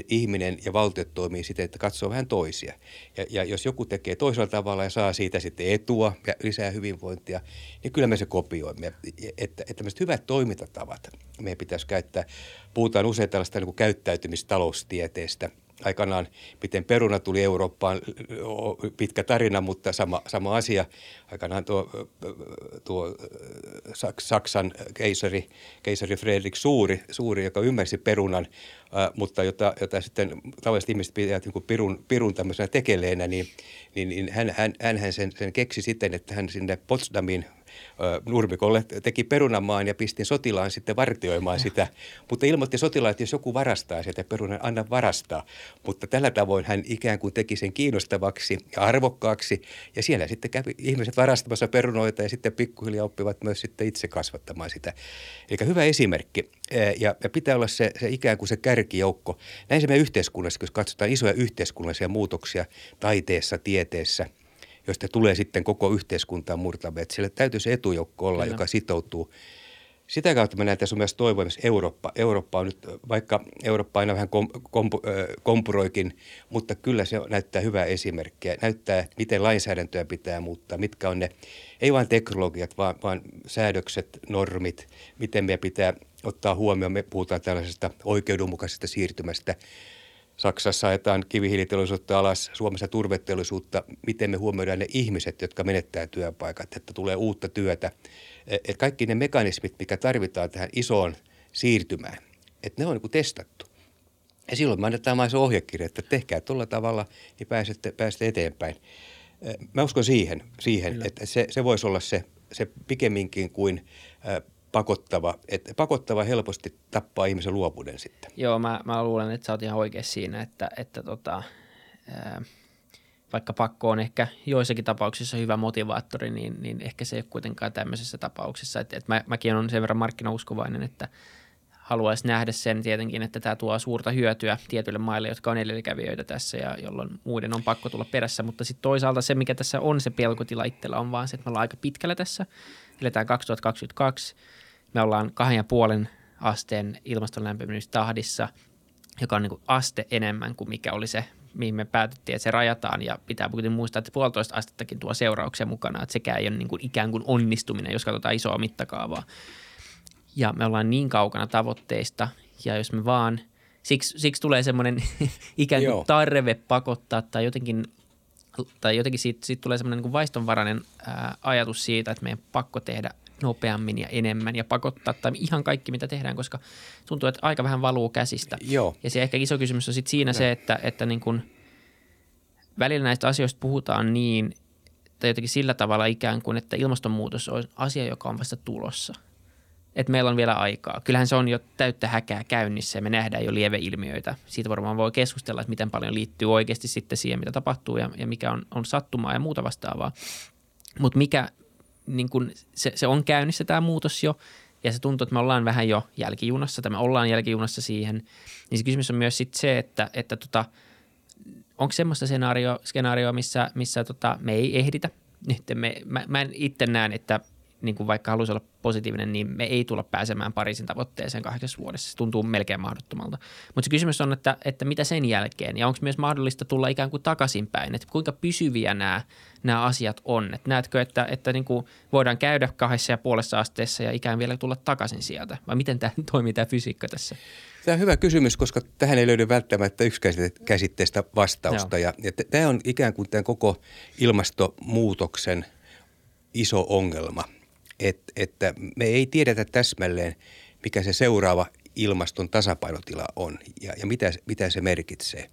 Speaker 2: ihminen ja valtiot toimii siten, että katsoo vähän toisia. Ja, ja jos joku tekee toisella tavalla ja saa siitä sitten etua ja lisää hyvinvointia, niin kyllä me se kopioimme. Että, että tämmöiset hyvät toimintatavat meidän pitäisi käyttää. Puhutaan usein tällaista niin kuin käyttäytymistaloustieteestä – aikanaan, miten peruna tuli Eurooppaan, pitkä tarina, mutta sama, sama asia. Aikanaan tuo, tuo Saksan keisari, keisari Fredrik Suuri, Suuri, joka ymmärsi perunan, mutta jota, jota sitten tavalliset ihmiset pitävät niin pirun, pirun tämmöisenä tekeleenä, niin, niin, niin hän, hän, hän sen, sen keksi siten, että hän sinne Potsdamin nurmikolle teki perunamaan ja pistin sotilaan sitten vartioimaan sitä. Mutta ilmoitti sotilaan, että jos joku varastaa sieltä perunan, anna varastaa. Mutta tällä tavoin hän ikään kuin teki sen kiinnostavaksi ja arvokkaaksi. Ja siellä sitten kävi ihmiset varastamassa perunoita ja sitten pikkuhiljaa oppivat myös sitten itse kasvattamaan sitä. Eli hyvä esimerkki. Ja, ja pitää olla se, se ikään kuin se kärkijoukko. Näin se meidän yhteiskunnassa, jos katsotaan isoja yhteiskunnallisia muutoksia taiteessa, tieteessä – josta tulee sitten koko yhteiskuntaan murtavia. Että sille täytyy se etujoukko olla, Kyllä. joka sitoutuu. Sitä kautta mä näen tässä on myös toivomus Eurooppa. Eurooppa on nyt, vaikka Eurooppa aina vähän kom, kom, kompuroikin, mutta kyllä se näyttää hyvää esimerkkiä. Näyttää, miten lainsäädäntöä pitää muuttaa, mitkä on ne, ei vain teknologiat, vaan, vaan säädökset, normit, miten meidän pitää ottaa huomioon. Me puhutaan tällaisesta oikeudenmukaisesta siirtymästä Saksassa ajetaan kivihiiliteollisuutta alas, Suomessa turveteollisuutta. Miten me huomioidaan ne ihmiset, jotka menettää työpaikat, että tulee uutta työtä. Et kaikki ne mekanismit, mikä tarvitaan tähän isoon siirtymään, että ne on niin testattu. Ja silloin me annetaan vain se ohjekirja, että tehkää tuolla tavalla, niin pääsette, pääsette eteenpäin. Mä uskon siihen, siihen että se, se voisi olla se, se pikemminkin kuin pakottava, että pakottava helposti tappaa ihmisen luovuuden sitten.
Speaker 1: Joo, mä, mä luulen, että sä oot ihan oikein siinä, että, että tota, vaikka pakko on ehkä joissakin tapauksissa hyvä motivaattori, niin, niin ehkä se ei ole kuitenkaan tämmöisessä tapauksessa. Et, et mä, mäkin olen sen verran markkinauskovainen, että haluaisi nähdä sen tietenkin, että tämä tuo suurta hyötyä tietyille maille, jotka on edelläkävijöitä tässä ja jolloin muiden on pakko tulla perässä. Mutta sitten toisaalta se, mikä tässä on se pelkotila itsellä, on vaan se, että me ollaan aika pitkällä tässä. Eletään 2022 me ollaan kahden ja puolen asteen ilmaston lämpenemistä joka on niin kuin aste enemmän kuin mikä oli se, mihin me päätettiin, että se rajataan. Ja pitää kuitenkin muistaa, että puolitoista astettakin tuo seurauksia mukana, että sekään ei ole niin kuin ikään kuin onnistuminen, jos katsotaan isoa mittakaavaa. Ja me ollaan niin kaukana tavoitteista, ja jos me vaan, siksi, siksi tulee semmoinen ikään kuin Joo. tarve pakottaa tai jotenkin tai jotenkin siitä, siitä tulee semmoinen niin vaistonvarainen ää, ajatus siitä, että meidän pakko tehdä nopeammin ja enemmän ja pakottaa tai ihan kaikki, mitä tehdään, koska tuntuu, että aika vähän valuu käsistä.
Speaker 2: Joo.
Speaker 1: Ja se ehkä iso kysymys on sitten siinä no. se, että, että niin kuin välillä näistä asioista puhutaan niin, tai jotenkin sillä tavalla ikään kuin, että ilmastonmuutos on asia, joka on vasta tulossa. Että meillä on vielä aikaa. Kyllähän se on jo täyttä häkää käynnissä ja me nähdään jo lieveilmiöitä. Siitä varmaan voi keskustella, että miten paljon liittyy oikeasti sitten siihen, mitä tapahtuu ja, ja mikä on, on sattumaa ja muuta vastaavaa. Mutta mikä, niin kun se, se on käynnissä tämä muutos jo ja se tuntuu, että me ollaan vähän jo jälkijunassa tai me ollaan jälkijunassa siihen. Niin se kysymys on myös sitten se, että, että tota, onko semmoista skenaario, skenaario missä, missä tota, me ei ehditä. Nyt me, mä, mä itse näen, että niin kuin vaikka haluaisi olla positiivinen, niin me ei tulla pääsemään Pariisin tavoitteeseen kahdeksassa vuodessa. Se tuntuu melkein mahdottomalta. Mutta se kysymys on, että, että mitä sen jälkeen ja onko myös mahdollista tulla ikään kuin takaisinpäin, että kuinka pysyviä nämä, nämä asiat on. Et näetkö, että, että niin kuin voidaan käydä kahdessa ja puolessa asteessa ja ikään vielä tulla takaisin sieltä vai miten tämä toimii tämä fysiikka tässä?
Speaker 2: Tämä on hyvä kysymys, koska tähän ei löydy välttämättä käsitteestä vastausta. Ja, ja tämä on ikään kuin tämän koko ilmastonmuutoksen iso ongelma – että, että me ei tiedetä täsmälleen, mikä se seuraava ilmaston tasapainotila on ja, ja mitä, mitä se merkitsee.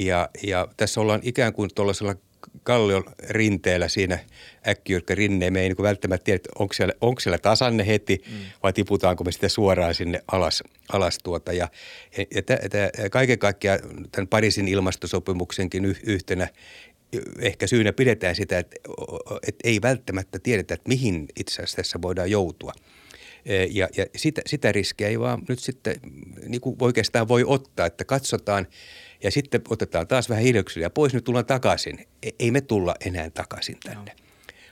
Speaker 2: Ja, ja tässä ollaan ikään kuin tuollaisella kallion rinteellä siinä äkkiyrkkä rinneen. Me ei niin välttämättä tiedä, onko siellä, onko siellä tasanne heti mm. vai tiputaanko me sitten suoraan sinne alas. alas tuota. Ja, ja, ja t- kaiken kaikkiaan tämän Pariisin ilmastosopimuksenkin yhtenä ehkä syynä pidetään sitä, että, että ei välttämättä tiedetä, että mihin itse asiassa tässä voidaan joutua. E, ja, ja sitä, sitä riskiä ei vaan nyt sitten niin kuin oikeastaan voi ottaa, että katsotaan ja sitten otetaan taas vähän hiilidioksidia pois, nyt tullaan takaisin. E, ei me tulla enää takaisin tänne. No.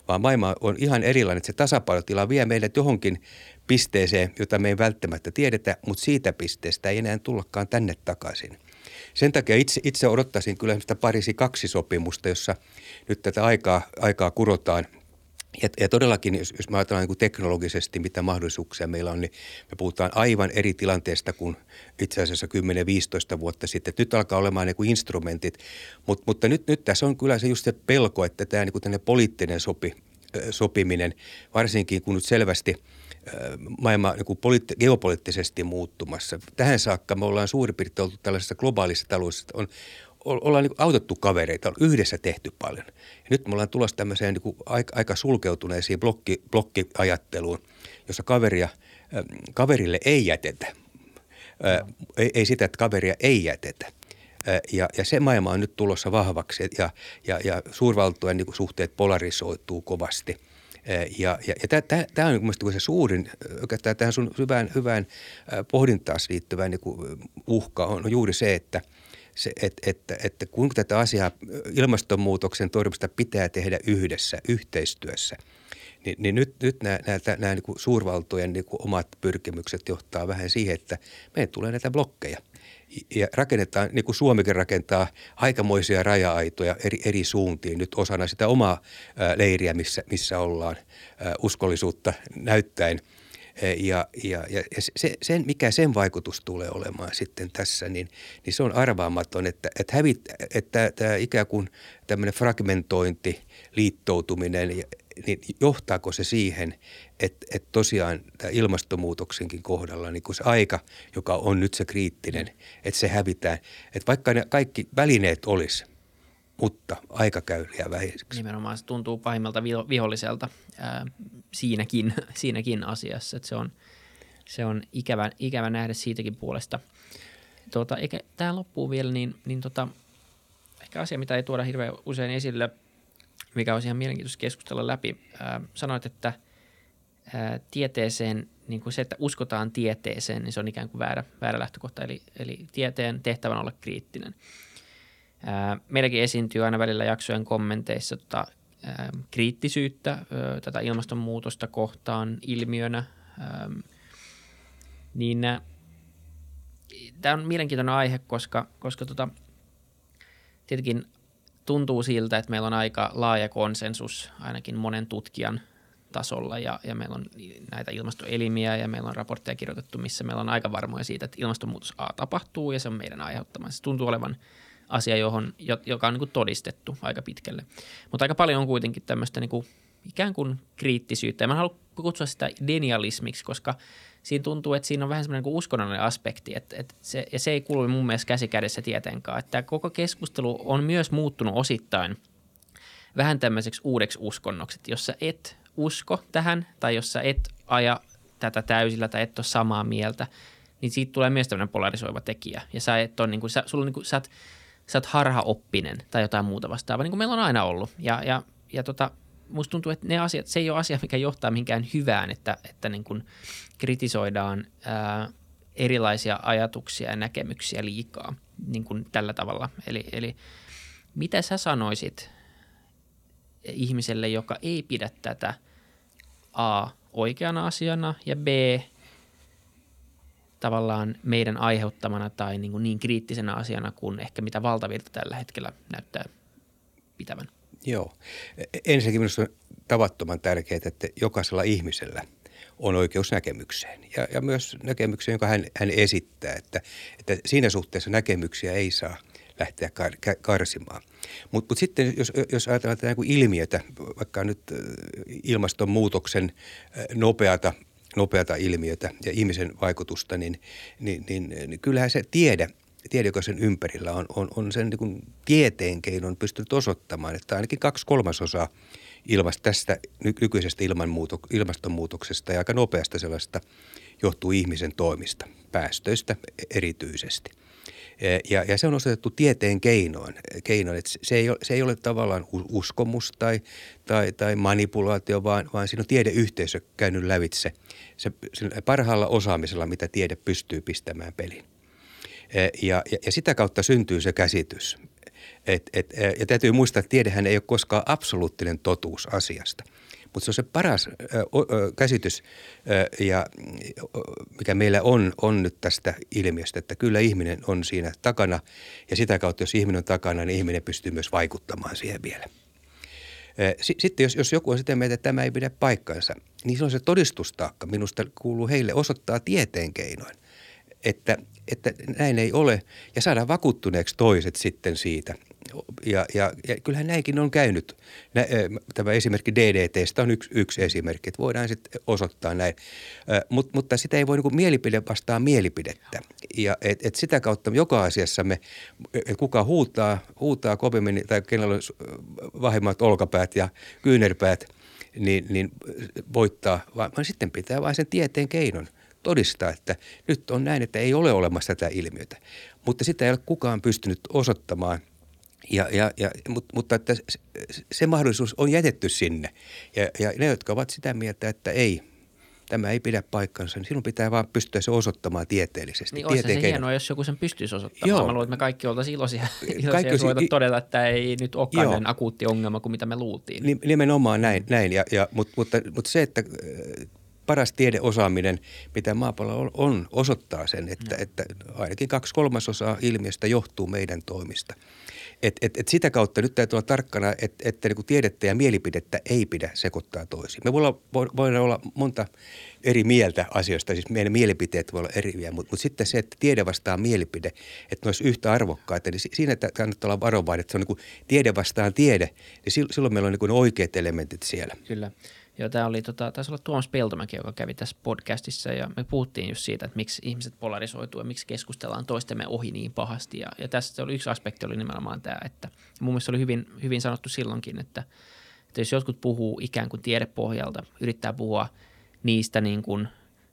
Speaker 2: Vaan maailma on ihan erilainen, että se tasapainotila vie meidät johonkin pisteeseen, jota me ei välttämättä tiedetä, mutta siitä pisteestä ei enää tullakaan tänne takaisin – sen takia itse, itse odottaisin kyllä sitä Pariisi kaksi sopimusta, jossa nyt tätä aikaa, aikaa kurotaan ja, ja todellakin, jos, jos me ajatellaan niin teknologisesti, mitä mahdollisuuksia meillä on, niin me puhutaan aivan eri tilanteesta kuin itse asiassa 10-15 vuotta sitten. Nyt alkaa olemaan niin kuin instrumentit, Mut, mutta nyt, nyt tässä on kyllä se just se pelko, että tämä niin kuin poliittinen sopi, sopiminen, varsinkin kun nyt selvästi – maailma niin poliitt- geopoliittisesti muuttumassa. Tähän saakka me ollaan suurin piirtein oltu tällaisessa globaalissa taloudessa, on, ollaan niin autettu kavereita, on yhdessä tehty paljon. Ja nyt me ollaan tulossa tämmöiseen niin aika, aika sulkeutuneisiin blokki, blokkiajatteluun, jossa kaveria, kaverille ei jätetä. Ei, ei sitä, että kaveria ei jätetä. Ja, ja se maailma on nyt tulossa vahvaksi ja, ja, ja suurvaltojen niin suhteet polarisoituu kovasti – ja, ja, ja tämä on mielestäni se suurin, tähän sun hyvään, hyvään pohdintaan liittyvä niin uhka on juuri se, että se, että, että, että kuinka tätä asiaa ilmastonmuutoksen torjumista pitää tehdä yhdessä, yhteistyössä – niin, niin nyt, nyt nämä, nämä, nämä niin suurvaltojen niin omat pyrkimykset johtaa vähän siihen, että meille tulee näitä blokkeja – ja rakennetaan, niin kuin Suomikin rakentaa aikamoisia raja-aitoja eri, eri suuntiin nyt osana sitä omaa leiriä, missä, missä ollaan uskollisuutta näyttäen. Ja, ja, ja se, sen, mikä sen vaikutus tulee olemaan sitten tässä, niin, niin se on arvaamaton, että, että, hävit, että tämä ikään kuin tämmöinen fragmentointi, liittoutuminen, niin johtaako se siihen, että, että tosiaan tämä ilmastonmuutoksenkin kohdalla niin se aika, joka on nyt se kriittinen, että se hävitään. Että vaikka ne kaikki välineet olisi, mutta aika käy liian vähäiseksi.
Speaker 1: Nimenomaan se tuntuu pahimmalta viholliselta ää, siinäkin, siinäkin asiassa, että se on, se on ikävä, ikävä nähdä siitäkin puolesta. Tuota, eikä tämä loppuu vielä, niin, niin tota, ehkä asia, mitä ei tuoda hirveän usein esille, mikä olisi ihan mielenkiintoista keskustella läpi. Ää, sanoit, että – tieteeseen, niin kuin se, että uskotaan tieteeseen, niin se on ikään kuin väärä, väärä lähtökohta. Eli, eli tieteen tehtävän olla kriittinen. Ää, meilläkin esiintyy aina välillä jaksojen kommenteissa tota, kriittisyyttä tätä ilmastonmuutosta kohtaan ilmiönä. Ää, niin tämä on mielenkiintoinen aihe, koska, koska tota, tietenkin tuntuu siltä, että meillä on aika laaja konsensus ainakin monen tutkijan tasolla ja, ja meillä on näitä ilmastoelimiä ja meillä on raportteja kirjoitettu, missä meillä on aika varmoja siitä, että ilmastonmuutos A tapahtuu ja se on meidän aiheuttama. Se tuntuu olevan asia, johon, joka on niin todistettu aika pitkälle. Mutta aika paljon on kuitenkin tämmöistä niin kuin ikään kuin kriittisyyttä. Ja mä haluan kutsua sitä denialismiksi, koska siinä tuntuu, että siinä on vähän semmoinen niin uskonnollinen aspekti, että, että se, ja se ei kuulu mun mielestä käsi kädessä tietenkään. Että koko keskustelu on myös muuttunut osittain vähän tämmöiseksi uudeksi uskonnoksi, että jos sä et usko tähän tai jos sä et aja tätä täysillä tai et ole samaa mieltä, niin siitä tulee myös tämmöinen polarisoiva tekijä. Ja sä et ole niin kuin, sä, sulla niin kuin, sä, oot, sä oot harhaoppinen tai jotain muuta vastaavaa, niin kuin meillä on aina ollut. Ja, ja, ja tota, musta tuntuu, että ne asiat, se ei ole asia, mikä johtaa mihinkään hyvään, että, että niin kuin kritisoidaan ää, erilaisia ajatuksia ja näkemyksiä liikaa niin kuin tällä tavalla. Eli, eli mitä sä sanoisit ihmiselle, joka ei pidä tätä A oikeana asiana ja B tavallaan meidän aiheuttamana tai niin, kuin niin kriittisenä asiana kuin ehkä mitä valtavirta tällä hetkellä näyttää pitävän.
Speaker 2: Joo. Ensinnäkin minusta on tavattoman tärkeää, että jokaisella ihmisellä on oikeus näkemykseen ja, ja myös näkemykseen, jonka hän, hän esittää, että, että siinä suhteessa näkemyksiä ei saa lähteä kar, karsimaan. Mutta mut sitten jos, jos ajatellaan tätä ilmiötä, vaikka nyt ilmastonmuutoksen nopeata nopeata ilmiötä ja ihmisen vaikutusta, niin, niin, niin, niin kyllähän se tiede, tiede, joka sen ympärillä on, on, on sen niin tieteen keinon pystynyt osoittamaan, että ainakin kaksi kolmasosaa ilmasta tästä nykyisestä ilmastonmuutoksesta ja aika nopeasta sellaista johtuu ihmisen toimista, päästöistä erityisesti. Ja, ja se on osoitettu tieteen keinoin. keinoin että se, ei ole, se ei ole tavallaan uskomus tai, tai, tai manipulaatio, vaan, vaan siinä on tiedeyhteisö käynyt lävitse se, parhaalla osaamisella, mitä tiede pystyy pistämään pelin. Ja, ja, ja sitä kautta syntyy se käsitys. Et, et, ja täytyy muistaa, että tiedehän ei ole koskaan absoluuttinen totuus asiasta – mutta se on se paras ö, ö, käsitys, ö, ja, mikä meillä on, on nyt tästä ilmiöstä, että kyllä ihminen on siinä takana. Ja sitä kautta, jos ihminen on takana, niin ihminen pystyy myös vaikuttamaan siihen vielä. Sitten jos, jos joku on sitä mieltä, että tämä ei pidä paikkansa, niin se on se todistustaakka. Minusta kuuluu heille osoittaa tieteen keinoin, että, että näin ei ole ja saada vakuuttuneeksi toiset sitten siitä – ja, ja, ja kyllähän näinkin on käynyt. Nä, tämä esimerkki DDTstä on yksi, yksi esimerkki, että voidaan sitten osoittaa näin. Mut, mutta sitä ei voi niin mielipide vastaa mielipidettä. Ja et, et sitä kautta joka asiassa me, et kuka huutaa, huutaa kovemmin tai kenellä on vahimmat olkapäät ja kyynärpäät, niin, niin voittaa, vaan sitten pitää vain sen tieteen keinon todistaa, että nyt on näin, että ei ole olemassa tätä ilmiötä. Mutta sitä ei ole kukaan pystynyt osoittamaan – ja, ja, ja, mutta, mutta että se, mahdollisuus on jätetty sinne. Ja, ja ne, jotka ovat sitä mieltä, että ei, tämä ei pidä paikkansa, niin silloin pitää vaan pystyä se osoittamaan tieteellisesti.
Speaker 1: Niin olisi se hienoa, jos joku sen pystyisi osoittamaan. Joo. Mä luulen, että me kaikki oltaisiin iloisia, iloisia kaikki olisi, voida todeta, että ei nyt olekaan näin akuutti ongelma kuin mitä me luultiin.
Speaker 2: Nimenomaan näin, näin. Ja, ja, mutta, mutta, mutta se, että paras tiedeosaaminen, mitä maapallolla on, osoittaa sen, että, no. että ainakin kaksi kolmasosaa ilmiöstä johtuu meidän toimista – et, et, et sitä kautta nyt täytyy olla tarkkana, että, että niin tiedettä ja mielipidettä ei pidä sekoittaa toisiin. Me voidaan, voidaan olla monta eri mieltä asioista, siis meidän mielipiteet voi olla eriviä, mutta, mutta sitten se, että tiede vastaa mielipide, että ne olisi yhtä arvokkaita, niin siinä kannattaa olla varovainen, että se on niin tiede vastaan tiede, niin silloin meillä on niin oikeat elementit siellä.
Speaker 1: Kyllä. Joo, tämä oli, tota, taisi olla Tuomas Peltomäki, joka kävi tässä podcastissa ja me puhuttiin just siitä, että miksi ihmiset polarisoituu ja miksi keskustellaan toistemme ohi niin pahasti. Ja, ja tässä oli yksi aspekti oli nimenomaan tämä, että mun mielestä oli hyvin, hyvin sanottu silloinkin, että, että jos jotkut puhuu ikään kuin tiedepohjalta, yrittää puhua niistä niin kuin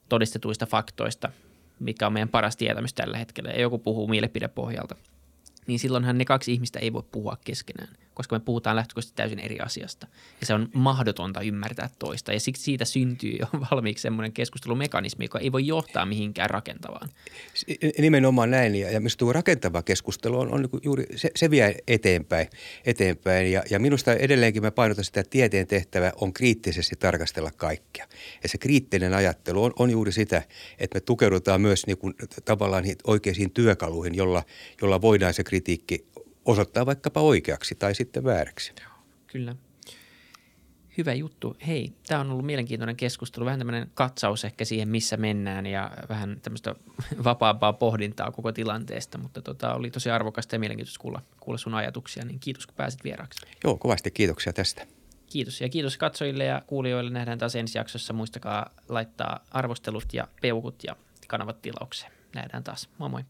Speaker 1: todistetuista faktoista, mikä on meidän paras tietämys tällä hetkellä, ja joku puhuu mielipidepohjalta, niin silloinhan ne kaksi ihmistä ei voi puhua keskenään koska me puhutaan lähtökohtaisesti täysin eri asiasta. Ja se on mahdotonta ymmärtää toista. Ja siksi siitä syntyy jo valmiiksi semmoinen keskustelumekanismi, joka ei voi johtaa mihinkään rakentavaan.
Speaker 2: Nimenomaan näin. Ja, ja tuo rakentava keskustelu on, on niin juuri, se, se vie eteenpäin. eteenpäin. Ja, ja minusta edelleenkin mä painotan sitä, että tieteen tehtävä on kriittisesti tarkastella kaikkea. Ja se kriittinen ajattelu on, on juuri sitä, että me tukeudutaan myös niin kuin, tavallaan oikeisiin työkaluihin, jolla, jolla voidaan se kritiikki osoittaa vaikkapa oikeaksi tai sitten vääräksi.
Speaker 1: Kyllä. Hyvä juttu. Hei, tämä on ollut mielenkiintoinen keskustelu, vähän tämmöinen katsaus ehkä siihen, missä mennään ja vähän tämmöistä vapaampaa pohdintaa koko tilanteesta, mutta tota, oli tosi arvokasta ja mielenkiintoista kuulla, kuulla sun ajatuksia, niin kiitos kun pääsit vieraaksi.
Speaker 2: Joo, kovasti kiitoksia tästä.
Speaker 1: Kiitos ja kiitos katsojille ja kuulijoille. Nähdään taas ensi jaksossa. Muistakaa laittaa arvostelut ja peukut ja kanavat tilaukseen. Nähdään taas. Moi moi.